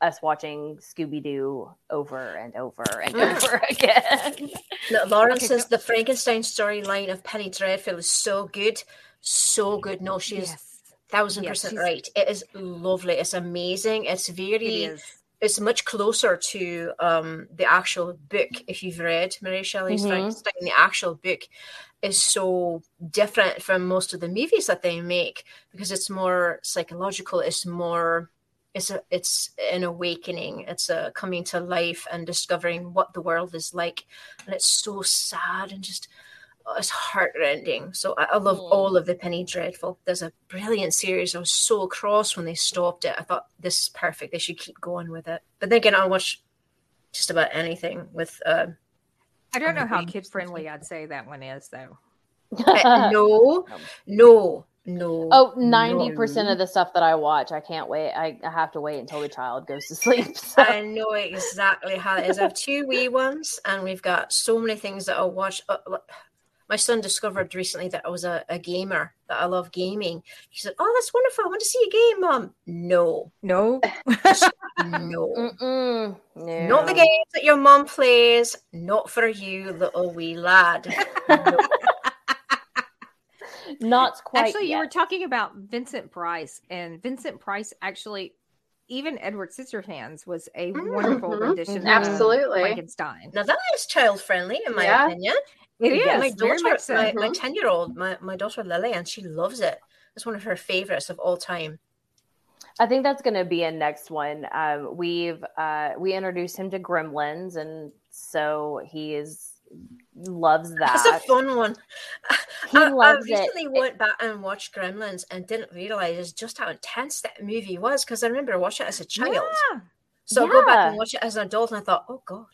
us watching Scooby Doo over and over and over again. No, Lawrence Okay, says so- the Frankenstein storyline of Penny Dreadful is so good, so good. No, she's Yes. thousand Yeah, percent she's- right. It is lovely. It's amazing. It's very. is. It's much closer to um, the actual book. If you've read Mary Shelley's Mhm. Frankenstein, the actual book is so different from most of the movies that they make because it's more psychological. It's more. It's a. It's an awakening. It's a coming to life and discovering what the world is like, and it's so sad and just oh, it's heartrending. So I, I love Mm. all of the Penny Dreadful. There's a brilliant series. I was so cross when they stopped it. I thought this is perfect. They should keep going with it. But then again, I'll watch just about anything with. Uh, I don't know how kid friendly I'd say that one is, though. eh, no, no, no. Oh, 90% no. of the stuff that I watch, I can't wait. I, I have to wait until the child goes to sleep. So. I know exactly how it is. I have two wee ones, and we've got so many things that I'll watch. Uh, my son discovered recently that I was a, a gamer, that I love gaming. He said, Oh, that's wonderful. I want to see a game, Mom. No, No. no. Mm-mm, no. Not the games that your mom plays. Not for you, little wee lad. No. Not quite. actually, you were talking about Vincent Price, and Vincent Price actually, even Edward Scissorhands was a wonderful Mhm. rendition of Absolutely. Frankenstein. now that is child friendly, in my Yeah. opinion. It is my daughter, so. my, my Mhm. 10 year old, my, my daughter Lillian, she loves it. It's one of her favorites of all time. I think that's going to be a next one. Um, we've uh, we introduced him to Gremlins, and so he is loves that. That's a fun one. He I, loves I it. recently went back and watched Gremlins and didn't realize just how intense that movie was because I remember watching it as a child. Yeah. So I go back and watch it as an adult and I thought, oh God.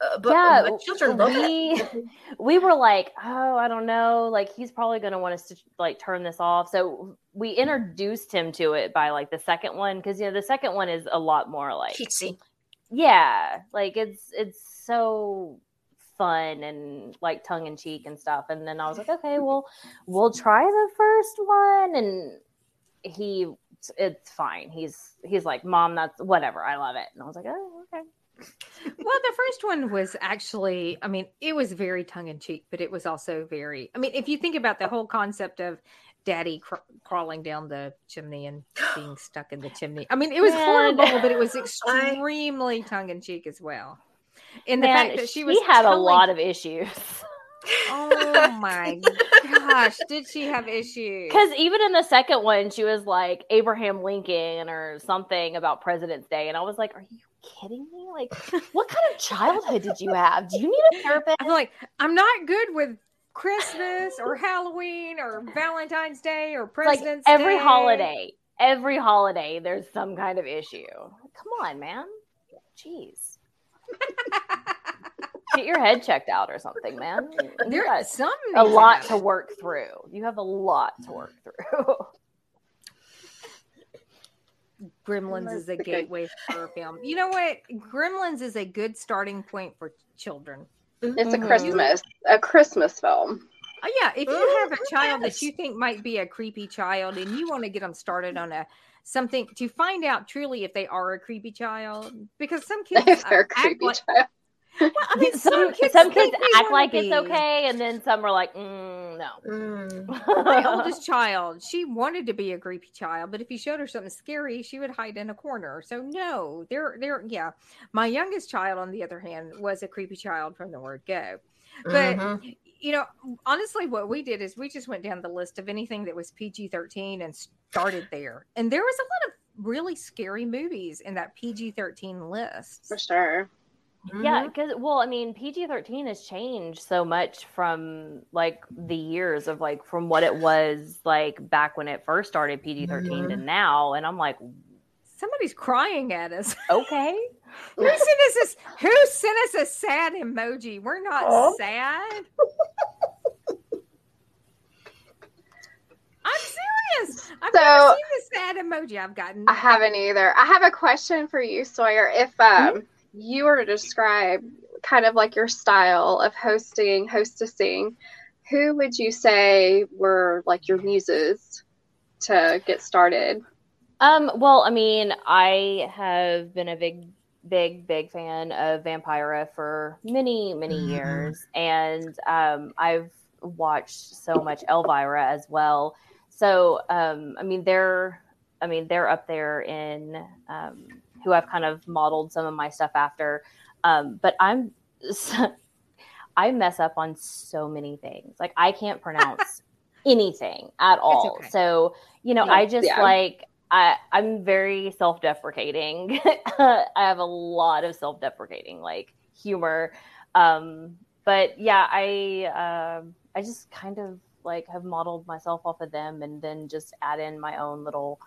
Uh, but yeah, my children love it. we we were like, oh, I don't know, like he's probably going to want us to like turn this off. So we introduced him to it by like the second one because you know the second one is a lot more like Cutesy. yeah, like it's it's so fun and like tongue in cheek and stuff. And then I was like, okay, well, we'll try the first one, and he it's fine. He's he's like, mom, that's whatever. I love it. And I was like, oh, okay. Well, the first one was actually, I mean, it was very tongue in cheek, but it was also very, I mean, if you think about the whole concept of daddy cr- crawling down the chimney and being stuck in the chimney, I mean, it was Man. horrible, but it was extremely tongue in cheek as well. And the Man, fact that she she was had a lot of issues. Oh my gosh, did she have issues? Because even in the second one, she was like Abraham Lincoln or something about President's Day, and I was like, "Are you kidding me? Like, what kind of childhood did you have? Do you need a therapist?" I'm like, I'm not good with Christmas or Halloween or Valentine's Day or like President's every Day. holiday, every holiday, there's some kind of issue. Come on, man. Jeez. Get your head checked out or something, man. You There got some a lot to happen. work through. You have a lot to work through. Gremlins is a gateway for a film. You know what? Gremlins is a good starting point for children. It's a Mhm. Christmas, a Christmas film. Oh, yeah, if you have a child that you think might be a creepy child and you want to get them started on a something to find out truly if they are a creepy child, because some kids If uh, they're a act creepy like- child. Well, I mean, some, some kids, some kids act wanna like it's okay, and then some are like, mm, no. Mm. My oldest child, she wanted to be a creepy child, but if you showed her something scary, she would hide in a corner. So no, they're they're yeah. My youngest child, on the other hand, was a creepy child from the word go. But Mhm. you know, honestly, what we did is we just went down the list of anything that was PG thirteen and started there. And there was a lot of really scary movies in that PG thirteen list. For sure. Yeah, Mhm. because well, I mean, PG thirteen has changed so much from like the years of like from what it was like back when it first started PG 13 to now, and I'm like, Somebody's crying at us. okay, Who sent us this? Who sent us a sad emoji? We're not Aw. sad. I'm serious. I've So- never seen the sad emoji. I've gotten. I haven't either. I have a question for you, Sawyer. If um, you were to describe kind of like your style of hosting, hostessing, who would you say were like your muses to get started? Um, well, I mean, I have been a big, big, big fan of Vampira for many, many Mhm. years, and um, I've watched so much Elvira as well. So um, I mean they're I mean they're up there in um, who I've kind of modeled some of my stuff after. Um, but I'm I mess up on so many things. Like I can't pronounce anything at all. okay. So, you know, No, I just yeah. like I I'm very self-deprecating. I have a lot of self-deprecating like humor. Um but yeah, I um I just kind of like have modeled myself off of them and then just add in my own little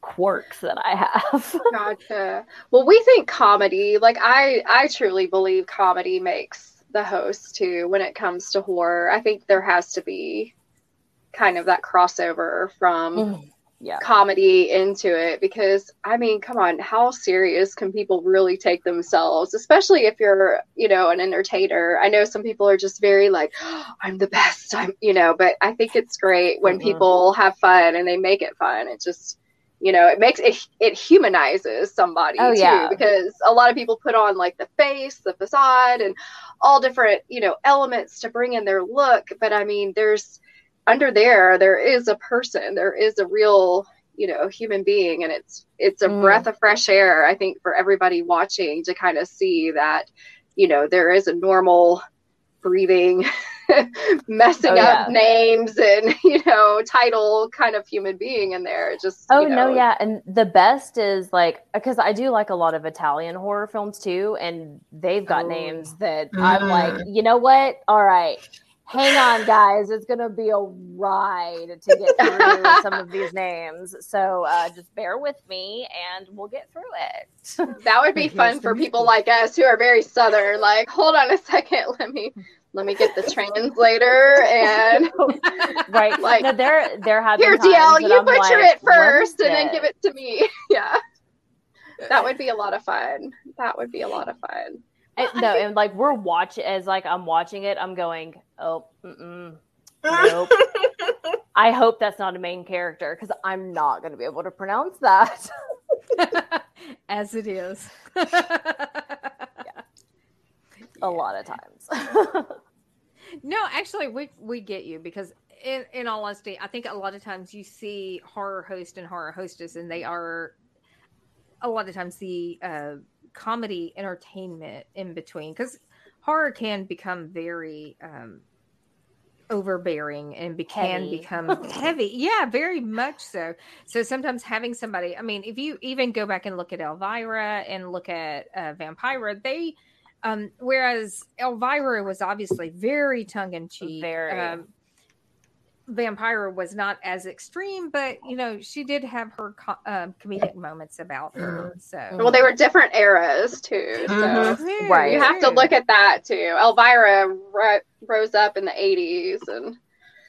quirks that I have. Gotcha. Well, we think comedy, like I I truly believe comedy makes the host too when it comes to horror. I think there has to be kind of that crossover from mm-hmm. Yeah. comedy into it because I mean, come on, how serious can people really take themselves, especially if you're, you know, an entertainer? I know some people are just very like, I'm the best, I'm, you know, but I think it's great when Mhm. people have fun and they make it fun. It just, you know, it makes it it humanizes somebody Oh, too yeah. because a lot of people put on like the face, the facade, and all different, you know, elements to bring in their look. But I mean, there's under there there is a person there is a real you know human being and it's it's a Mm. breath of fresh air i think for everybody watching to kind of see that you know there is a normal breathing messing Oh, up yeah. names and you know title kind of human being in there just Oh you no, yeah, and the best is like because I do like a lot of Italian horror films too, and they've got Oh. names that I'm like, Mm. you know what? All right, hang on, guys, it's gonna be a ride to get through some of these names, so uh, just bear with me, and we'll get through it. that would be fun for people like us who are very southern like hold on a second let me let me get the translator and right? Like, no, there there have Here, been times DL, that you I'm butcher like, it first is and then give it to me. yeah. That would be a lot of fun. That would be a lot of fun. And- no, think- and like we're watching as like I'm watching it, I'm going, oh, mm-mm, nope. I hope that's not a main character because I'm not going to be able to pronounce that. As it is. a lot of times. No, actually, we we get you because in in all honesty, I think a lot of times you see horror host and horror hostess, and they are a lot of times the uh, comedy entertainment in between because horror can become very um, overbearing and be- can become heavy. Yeah, very much so. So sometimes having somebody, I mean, if you even go back and look at Elvira and look at uh, Vampira, they um, whereas Elvira was obviously very tongue in cheek. Very. Um, Vampira was not as extreme, but you know she did have her co- um, comedic moments about her. So Well, they were different eras too. So Mhm. Right. you have to look at that too. Elvira ro- rose up in the 80s and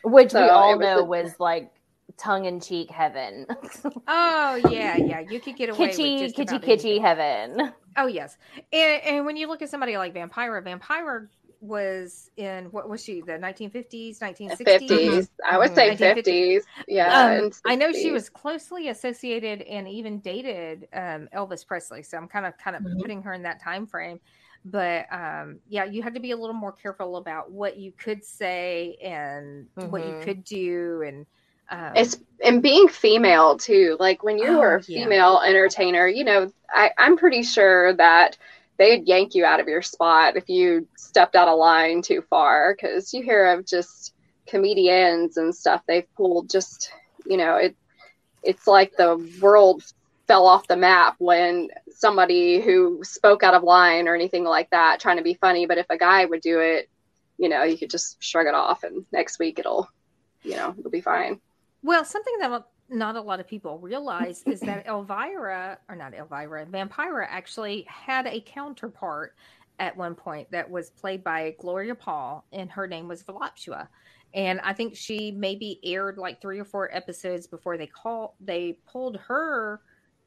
Which So we all was know a- was like tongue in cheek heaven. Oh yeah, yeah. You could get away kitschy, with just kitschy, about kitschy anything. heaven. Oh yes, and and when you look at somebody like Vampire, Vampira was in what was she? The 1950s, 1960s. 50s. I would say 50s. Yeah. Um, I know she was closely associated and even dated um, Elvis Presley, so I'm kind of kind of Mhm. putting her in that time frame. But um, yeah, you had to be a little more careful about what you could say and what you Mhm. could do, and um, it's and being female too like when you were Oh, a yeah. female entertainer you know I, i'm pretty sure that they'd yank you out of your spot if you stepped out of line too far because you hear of just comedians and stuff they've pulled just you know it it's like the world fell off the map when somebody who spoke out of line or anything like that trying to be funny but if a guy would do it you know you could just shrug it off and next week it'll you know it'll be fine. Well, something that not a lot of people realize is that Elvira, or not Elvira, Vampira actually had a counterpart at one point that was played by Gloria Pall, and her name was Voluptua. And I think she maybe aired like three or four episodes before they call they pulled her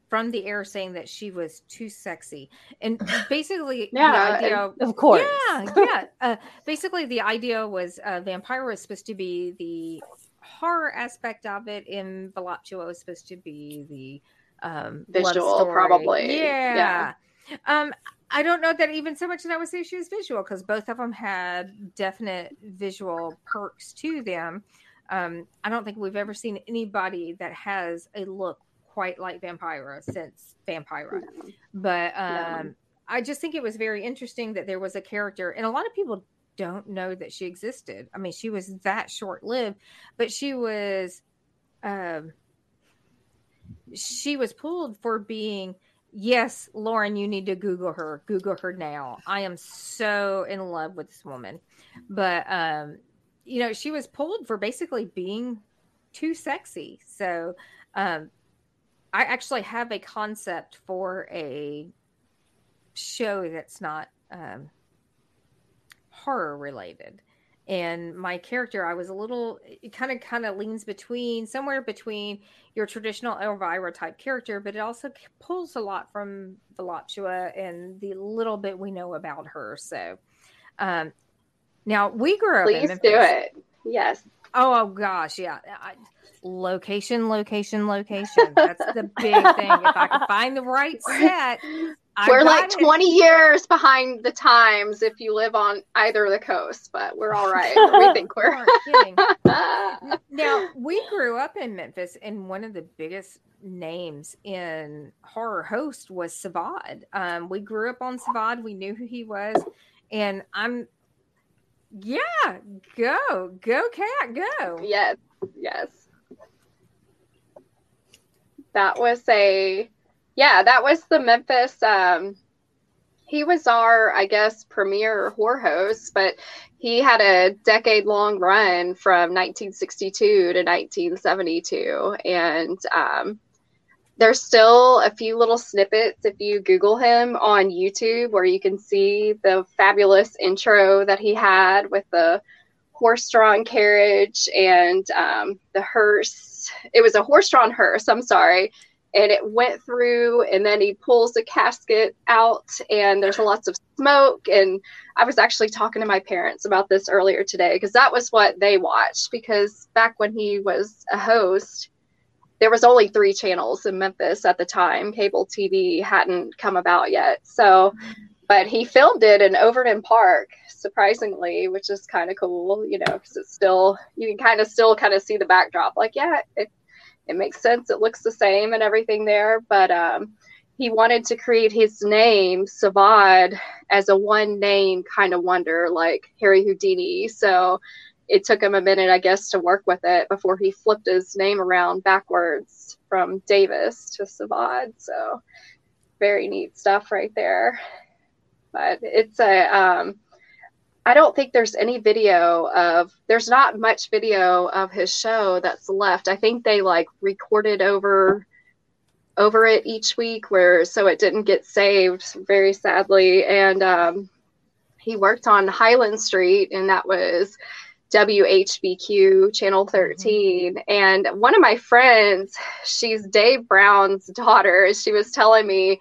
from the air saying that she was too sexy. And basically Yeah, the idea Of course. yeah, yeah. Uh, basically, the idea was uh, Vampire was supposed to be the horror aspect of it, in Voluptua was supposed to be the um, Visual, probably. Yeah. Yeah. Um, I don't know that even so much that I would say she was visual because both of them had definite visual perks to them. Um, I don't think we've ever seen anybody that has a look quite like Vampira since Vampira. But um, I just think it was very interesting that there was a character, and a lot of people don't know that she existed. I mean, she was that short lived, but she was, um, she was pulled for being. Yes, Lauren, you need to Google her. Google her now. I am so in love with this woman, but um, you know, she was pulled for basically being too sexy. So, um, I actually have a concept for a show that's not um, horror related. And my character, I was a little, it kind of kind of leans between somewhere between your traditional Elvira type character, but it also pulls a lot from Voluptua and the little bit we know about her. So, um, now we grew up. Please do it. Yes. Oh, oh gosh, yeah. I, location, location, location. That's the big thing. If I could find the right set, we're like got it. 20 years behind the times if you live on either of the coasts, but we're all right. we think we're. Kidding. now we grew up in Memphis, and one of the biggest names in horror host was Sivad. Um, we grew up on Sivad. We knew who he was, and I'm, yeah, go, go, cat, go. yes, yes. That was a, yeah, that was the Memphis. Um, he was our, I guess, premier horror host, but he had a decade long run from 1962 to 1972. And um, there's still a few little snippets if you Google him on YouTube where you can see the fabulous intro that he had with the horse drawn carriage and um, the hearse. It was a horse drawn hearse, I'm sorry. And it went through, and then he pulls the casket out, and there's lots of smoke. And I was actually talking to my parents about this earlier today because that was what they watched. Because back when he was a host, there was only three channels in Memphis at the time. Cable TV hadn't come about yet. So, but he filmed it in Overton Park, surprisingly, which is kind of cool, you know, because it's still you can kind of still kind of see the backdrop. Like, yeah, it it makes sense. It looks the same and everything there, but um, he wanted to create his name Sivad as a one name kind of wonder, like Harry Houdini. So it took him a minute, I guess, to work with it before he flipped his name around backwards from Davis to Sivad. So very neat stuff right there. But it's a, um, I don't think there's any video of, there's not much video of his show that's left. I think they like recorded over over it each week where so it didn't get saved very sadly and um, he worked on highland street and that was WHBQ Channel 13. Mm-hmm. And one of my friends, she's Dave Brown's daughter, she was telling me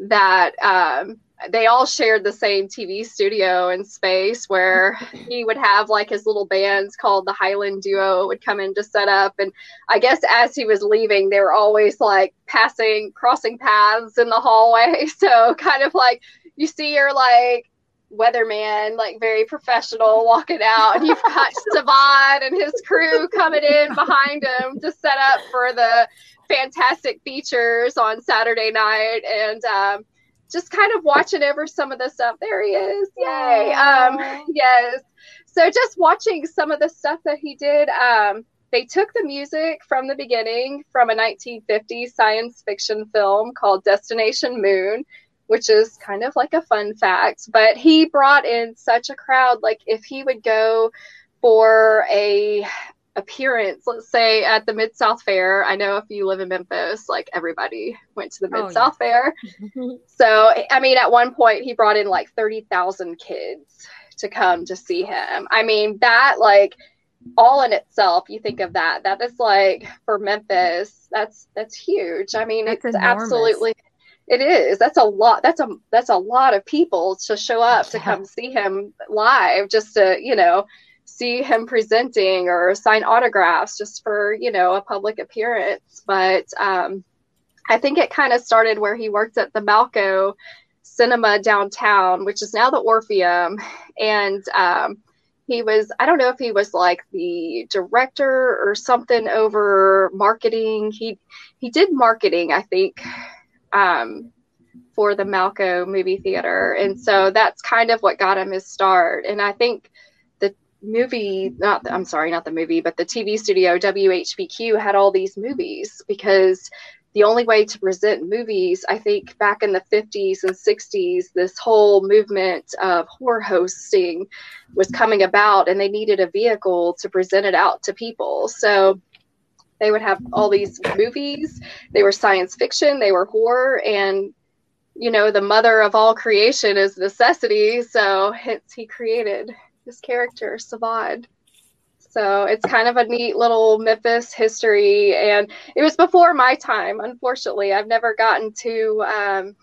that um, they all shared the same TV studio in space where he would have like his little bands called the Highland Duo would come in to set up. And I guess as he was leaving, they were always like passing, crossing paths in the hallway. So kind of like you see your like weatherman, like very professional, walking out, and you've got Sivad and his crew coming in behind him to set up for the fantastic features on Saturday night, and um, just kind of watching over some of the stuff. There he is, yay! Um, yes, so just watching some of the stuff that he did. Um, they took the music from the beginning from a 1950 science fiction film called Destination Moon which is kind of like a fun fact. But he brought in such a crowd. Like if he would go for a appearance, let's say at the Mid South Fair. I know if you live in Memphis, like everybody went to the Mid South oh, yeah. Fair. so I mean, at one point he brought in like thirty thousand kids to come to see him. I mean, that like all in itself you think of that that is like for memphis that's that's huge i mean that's it's enormous. absolutely it is. That's a lot. That's a that's a lot of people to show up to come see him live, just to you know see him presenting or sign autographs, just for you know a public appearance. But um, I think it kind of started where he worked at the Malco Cinema downtown, which is now the Orpheum, and um, he was I don't know if he was like the director or something over marketing. He he did marketing, I think, um, for the Malco movie theater, and so that's kind of what got him his start. And I think movie, not I'm sorry, not the movie, but the TV studio WHBQ had all these movies because the only way to present movies, I think back in the 50s and 60s, this whole movement of horror hosting was coming about and they needed a vehicle to present it out to people. So they would have all these movies. They were science fiction, they were horror, and you know, the mother of all creation is necessity. So hence he created this character, Sivad. So it's kind of a neat little Memphis history. And it was before my time, unfortunately. I've never gotten to, um,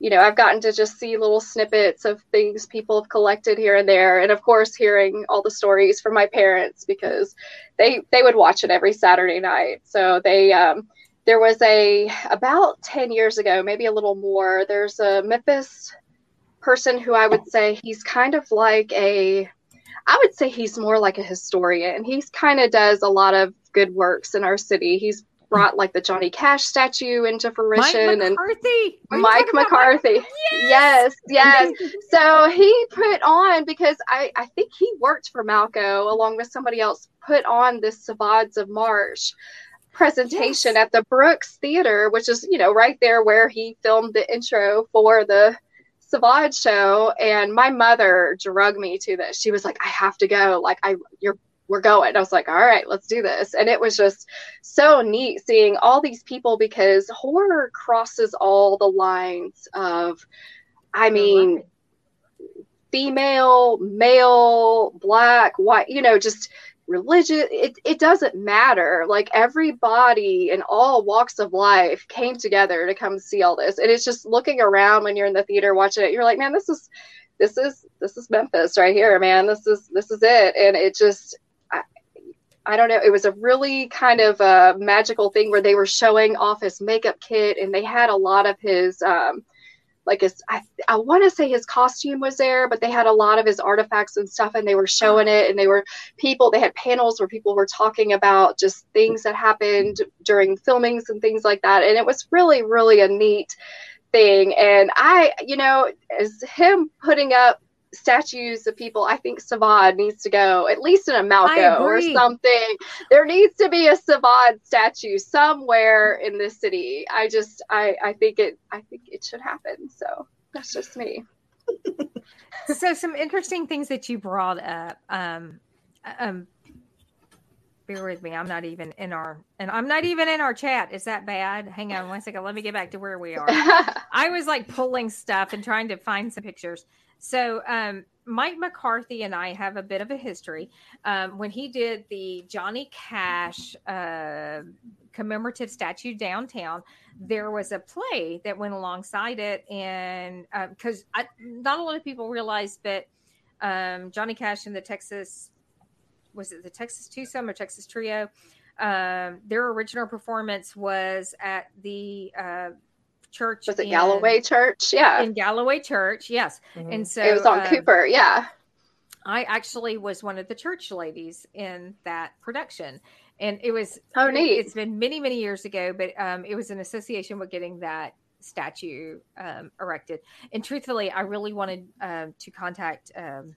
you know, I've gotten to just see little snippets of things people have collected here and there. And of course, hearing all the stories from my parents because they, they would watch it every Saturday night. So they, um, there was a, about 10 years ago, maybe a little more, there's a Memphis person who I would say he's kind of like a, I would say he's more like a historian. He's kind of does a lot of good works in our city. He's brought like the Johnny Cash statue into fruition Mike McCarthy. and Mike McCarthy. Mike? Yes, yes. so he put on because I, I think he worked for Malco along with somebody else, put on this Sivads of March presentation Yes. at the Brooks Theater, which is, you know, right there where he filmed the intro for the Sivad show. And my mother drug me to this. She was like, I have to go. Like, I, you're, we're going. I was like, all right, let's do this. And it was just so neat seeing all these people because horror crosses all the lines of, I mean, female, male, black, white, you know, just religion. It, it doesn't matter. Like everybody in all walks of life came together to come see all this. And it's just looking around when you're in the theater watching it, you're like, man, this is, this is, this is Memphis right here, man. This is, this is it. And it just, I, I don't know. It was a really kind of a magical thing where they were showing off his makeup kit and they had a lot of his, um, like his, I, I want to say his costume was there, but they had a lot of his artifacts and stuff and they were showing it and they were people, they had panels where people were talking about just things that happened during filmings and things like that. And it was really, really a neat thing. And I, you know, as him putting up statues of people, I think Sivad needs to go at least in a Malco or something. There needs to be a Sivad statue somewhere in this city. I just, I, I think it, I think it should happen. So that's just me. so some interesting things that you brought up um um bear with me i'm not even in our and i'm not even in our chat is that bad hang on one second let me get back to where we are i was like pulling stuff and trying to find some pictures so um mike mccarthy and i have a bit of a history. Um when he did the johnny cash uh commemorative statue downtown there was a play that went alongside it. And because I not a lot of people realize but um, johnny cash and the texas was it the texas twosome or texas trio? Um, their original performance was at the uh, church Was it in- Galloway Church? Yeah. in galloway church yes Mhm. and so it was on um, Cooper. Yeah. i actually was one of the church ladies in that production and it was Oh, neat. it's been many many years ago but um, it was an association with getting that statue um, erected and truthfully i really wanted um, to contact um,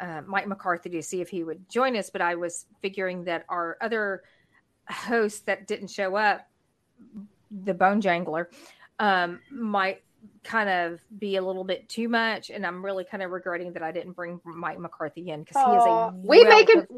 uh, mike mccarthy to see if he would join us but i was figuring that our other host that didn't show up the bone jangler um, might kind of be a little bit too much and i'm really kind of regretting that i didn't bring mike mccarthy in because he is a we make it.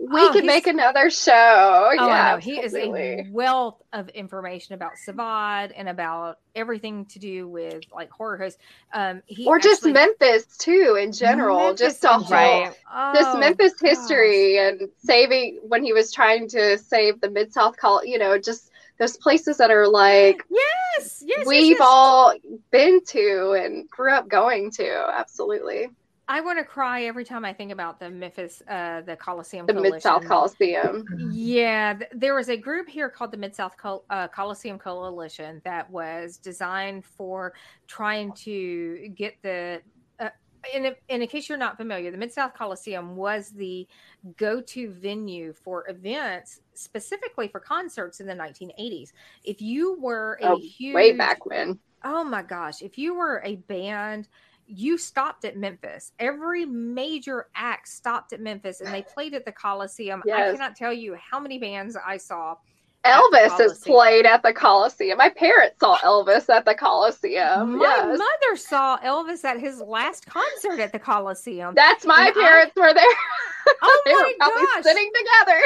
We Oh, can make another show. Oh, yeah, I. He is a wealth of information about Sivad and about everything to do with like horror hosts. Um, he or just actually- Memphis too in general. Memphis just a whole, just Oh, Memphis gosh. history and saving when he was trying to save the Mid South Col. You know, just those places that are like Yes, yes, yes, we've yes. all been to and grew up going to. Absolutely, I want to cry every time I think about the Memphis, uh, the Coliseum. the Mid South Coliseum. Yeah, th- there was a group here called the Mid South Col- uh, Coliseum Coalition that was designed for trying to get the uh, in, in case you're not familiar, the Mid South Coliseum was the go to venue for events, specifically for concerts in the 1980s. If you were a Oh, huge, Way back when. oh my gosh, if you were a band, you stopped at Memphis. Every major act stopped at Memphis and they played at the Coliseum. I cannot tell you how many bands I saw. Elvis is played at the Coliseum. My parents saw Elvis at the Coliseum. my yes. mother saw Elvis at his last concert at the Coliseum. That's my And I- parents were there. oh they my gosh. sitting together.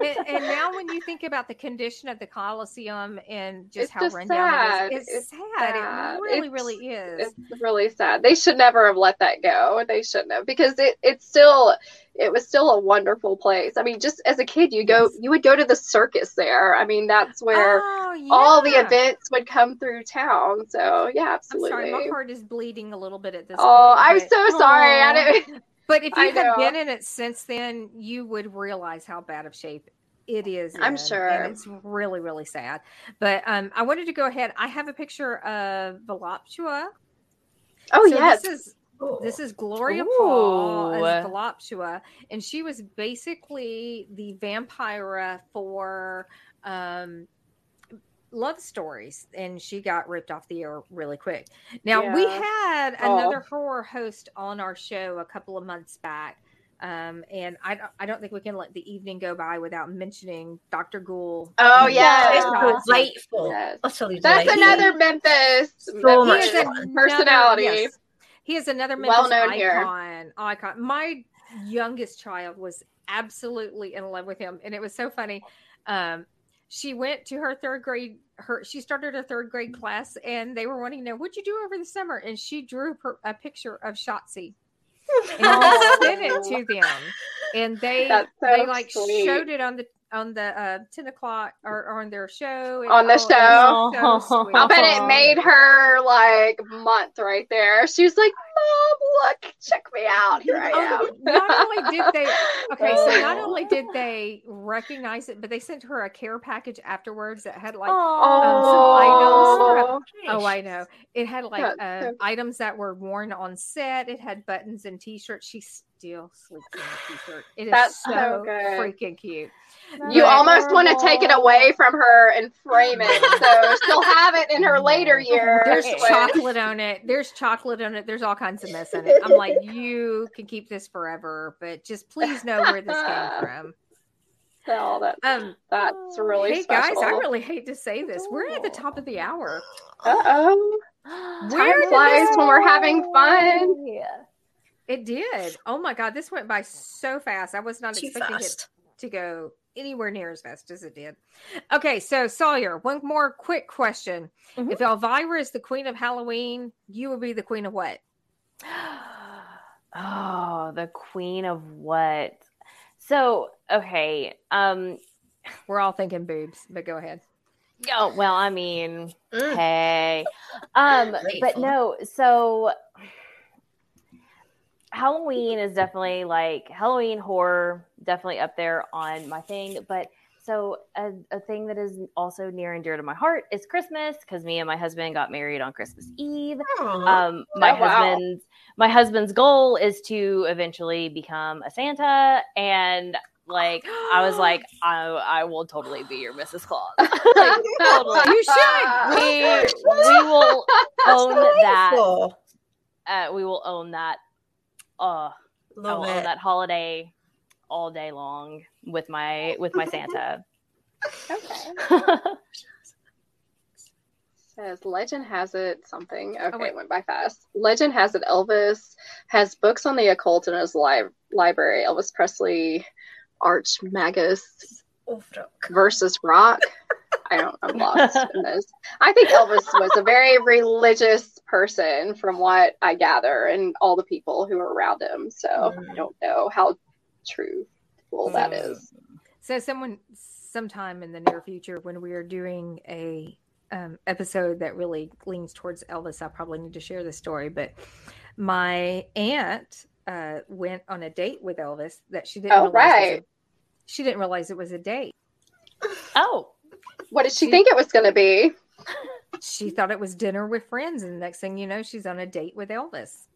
and, and now when you think about the condition of the Coliseum and just It's how just run sad. it is, it's, It's sad. sad. It really, It's- really is. It's really sad. They should never have let that go. They shouldn't have because it, it's still it was still a wonderful place. I mean, just as a kid, you go you would go to the circus there. I mean, that's where oh, all the events would come through town. So yeah, I'm absolutely. sorry, my heart is bleeding a little bit at this oh, point. I'm but- so sorry. I didn't. But if I you had know. been in it since then, you would realize how bad of shape it is. I'm in, sure. and it's really, really sad. But um, I wanted to go ahead. I have a picture of Voluptua. Oh So yes. this is Oh. this is Gloria Pall as Voluptua, and she was basically the vampira for um, love stories, and she got ripped off the air really quick. Now we had Oh. another horror host on our show a couple of months back. Um, and I, don't- I don't think we can let the evening go by without mentioning Dr. Ghoul. Oh, and yes. It's delightful. Yes. That's delightful. another Memphis. So Memphis much He another- personality. yes. He is another Memphis Well known here. icon. Icon. My youngest child was absolutely in love with him, and it was so funny. Um, she went to her third grade. Her she started her third grade class, and they were wanting to know what'd you do over the summer, and she drew her, a picture of Shotzi and sent it to them, and they so they like sweet. showed it on the on the uh, ten o'clock or, or on their show On the oh, show. so sweet. I'll bet it made her like month right there. She was like, "Mom, look, check me out. Here I Oh, am." not only did they okay so not only did they recognize it but they sent her a care package afterwards that had like Oh, oh i know it had like uh, so- items that were worn on set it had buttons and t-shirts she still sleeps in a t-shirt it is That's so, so good. freaking cute you almost want to take it away from her and frame it, so she'll have it in her later years. there's when- chocolate on it there's chocolate on it there's all kinds of mess in it i'm like you can keep this forever but just please know where this came from Oh, that's um that's really hey guys i really hate to say this we're at the top of the hour Uh oh. Where flies when we're having fun. Yeah. It did. Oh my god, this went by so fast. I was not Too expecting fast. it to go anywhere near as fast as it did. Okay, so Sawyer, one more quick question. Mhm. If Elvira is the queen of Halloween, you would be the queen of what? Oh, the queen of what? So, okay. Um We're all thinking boobs, but go ahead. oh, well, I mean, Mm. hey. Um but no, so Halloween is definitely like Halloween horror, definitely up there on my thing. But so a, a thing that is also near and dear to my heart is Christmas because me and my husband got married on Christmas Eve. Um, my Oh, wow. husband's my husband's goal is to eventually become a Santa, and like I was like, I I will totally be your Mrs. Claus. like, totally. You should. We we will own that. Uh, we will own that. Uh, I will Love own it. that holiday all day long with my with my Santa. Okay. Says legend has it something. Okay, wait. it went by fast. Legend has it Elvis has books on the occult in his li- library. Elvis Presley, Arch Magus Oh, versus Rock. I don't. I'm lost in this. I think Elvis was a very religious person, from what I gather, and all the people who were around him. So I don't know how truthful that Mm. is. So someone sometime in the near future when we are doing a um, episode that really leans towards Elvis, I probably need to share this story. But my aunt uh, went on a date with Elvis that she didn't Oh, realize was right. a- she didn't realize it was a date. oh, What did she She- think it was going to be? She thought it was dinner with friends, and the next thing you know, she's on a date with Elvis.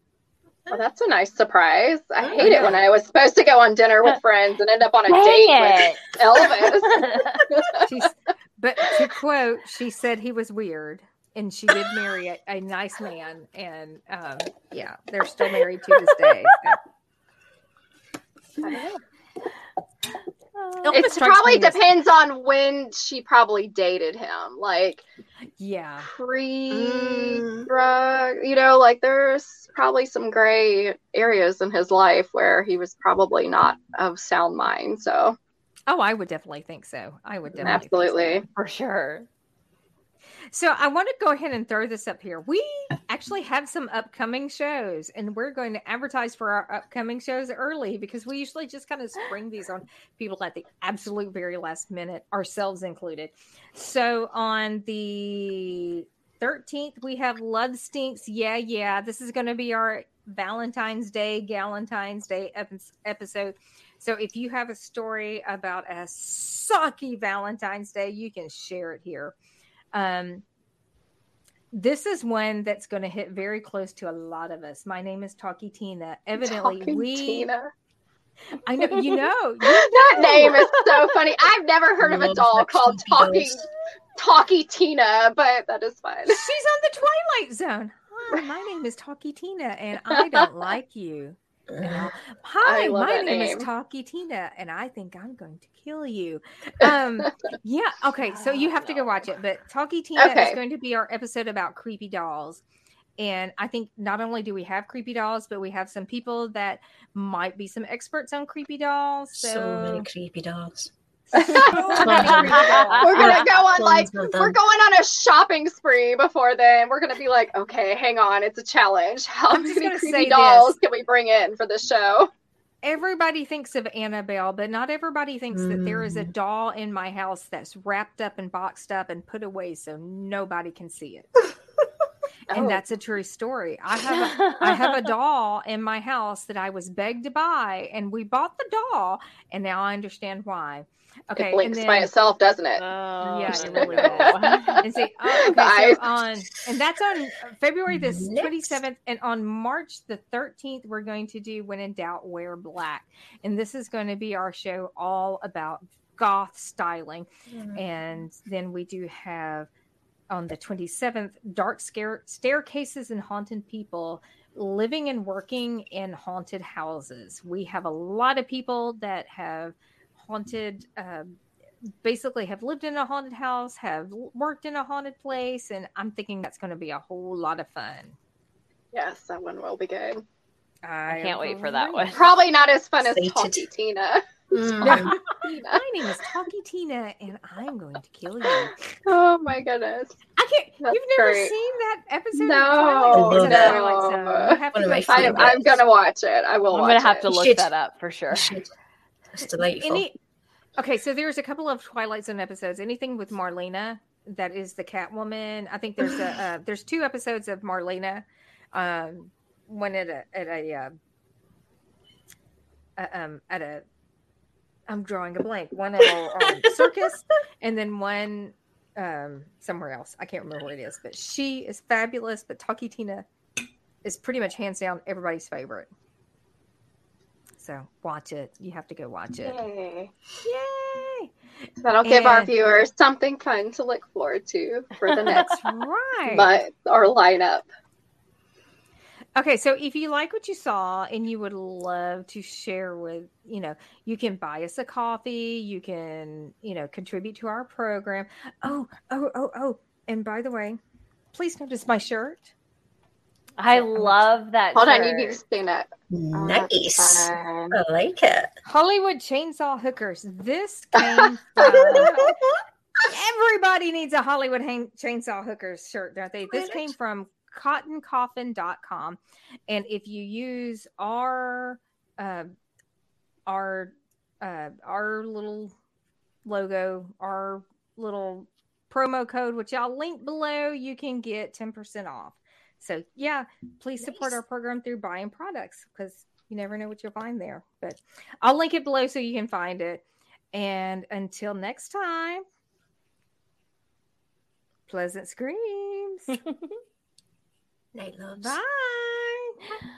Well, that's a nice surprise. I Oh, hate it when I was supposed to go on dinner with friends and end up on a date Dang with Elvis. She's, but to quote, she said he was weird, and she did marry a, a nice man, and um, yeah, they're still married to this day. so. I don't know. It probably depends on when she probably dated him. Like Yeah, pre Mm. drug, you know, like there's probably some gray areas in his life where he was probably not of sound mind. So oh, I would definitely think so. I would definitely, think so. absolutely. for sure. So I want to go ahead and throw this up here. We actually have some upcoming shows, and we're going to advertise for our upcoming shows early because we usually just kind of spring these on people at the absolute very last minute, ourselves included. So on the 13th, we have Love Stinks. Yeah, yeah. This is going to be our Valentine's Day, Galentine's Day epi- episode. So if you have a story about a sucky Valentine's Day, you can share it here. Um, this is one that's going to hit very close to a lot of us. My name is Talkie Tina. Evidently, Talking we. Tina. I know you know. You That know. name is so funny. I've never heard of a doll called Talking does. Talkie Tina, but that is fine. She's on the Twilight Zone. Hi, my name is Talkie Tina, and I don't like you. Hi, my name, name. is Talkie Tina, and I think I'm going to kill you. Um, yeah, okay, so you have to go watch it. But Talkie Tina Okay. is going to be our episode about creepy dolls. And I think not only do we have creepy dolls, but we have some people that might be some experts on creepy dolls. So, So many creepy dolls. So many creepy dolls. We're gonna go on like we're going on a shopping spree before then. We're gonna be like, okay, hang on, it's a challenge. How I'm many gonna say creepy this. dolls can we bring in for the show? everybody thinks of Annabelle, but not everybody thinks that there is a Mm. doll in my house that's wrapped up and boxed up and put away so nobody can see it. And Oh. that's a true story. I have a, I have a doll in my house that I was begged to buy, and we bought the doll, and now I understand why. Okay, it and blinks then, by itself, doesn't it? Oh, Yeah, it really and see, oh, okay, so on, and that's on uh, February the twenty seventh, and on March the thirteenth, we're going to do When in Doubt, Wear Black, and this is going to be our show all about goth styling, mm-hmm. and then we do have on the twenty seventh, Dark Scare Staircases and Haunted People. Living and working in haunted houses. We have a lot of people that have haunted um, basically have lived in a haunted house, have worked in a haunted place, and I'm thinking that's going to be a whole lot of fun. Yes, that one will be good. I, can't wait for that one. Probably not as fun as Excited. Talkie Tina. Mm. My name is Talkie Tina, and I'm going to kill you. Oh my goodness. I can't. That's you've never great. seen that episode? No, of Twilight? It's a no. Twilight Zone. You have One to of my I, see it. favorites. I'm gonna watch it. I will I'm watch gonna have it. to look Should. that up for sure. It's delightful. Any, okay, so there's a couple of Twilight Zone episodes. Anything with Marlena, that is the Catwoman. I think there's a uh, there's two episodes of Marlena. Um, one at a at a uh, um at a I'm drawing a blank. One at a um, circus, and then one um somewhere else. I can't remember where it is, but she is fabulous. But Talkie Tina is pretty much hands down everybody's favorite. So watch it. You have to go watch it. Yay. Yay! That'll give our viewers something fun to look forward to for the next right. month or lineup. Okay, so if you like what you saw and you would love to share with, you know, you can buy us a coffee, you can, you know, contribute to our program. Oh, oh, oh, oh. And by the way, please notice my shirt. I love that. Hold on, you need to explain up. Oh, Nice. fun. I like it. Hollywood Chainsaw Hookers. This came from everybody needs a Hollywood hang- Chainsaw Hookers shirt, don't they? This came from cottoncoffin.com. And if you use our uh, our uh, our little logo, our little promo code, which I'll link below, you can get 10% off. So yeah, please support our program through buying products because you never know what you'll find there. But I'll link it below so you can find it. And until next time, pleasant screams. Night loves. Bye.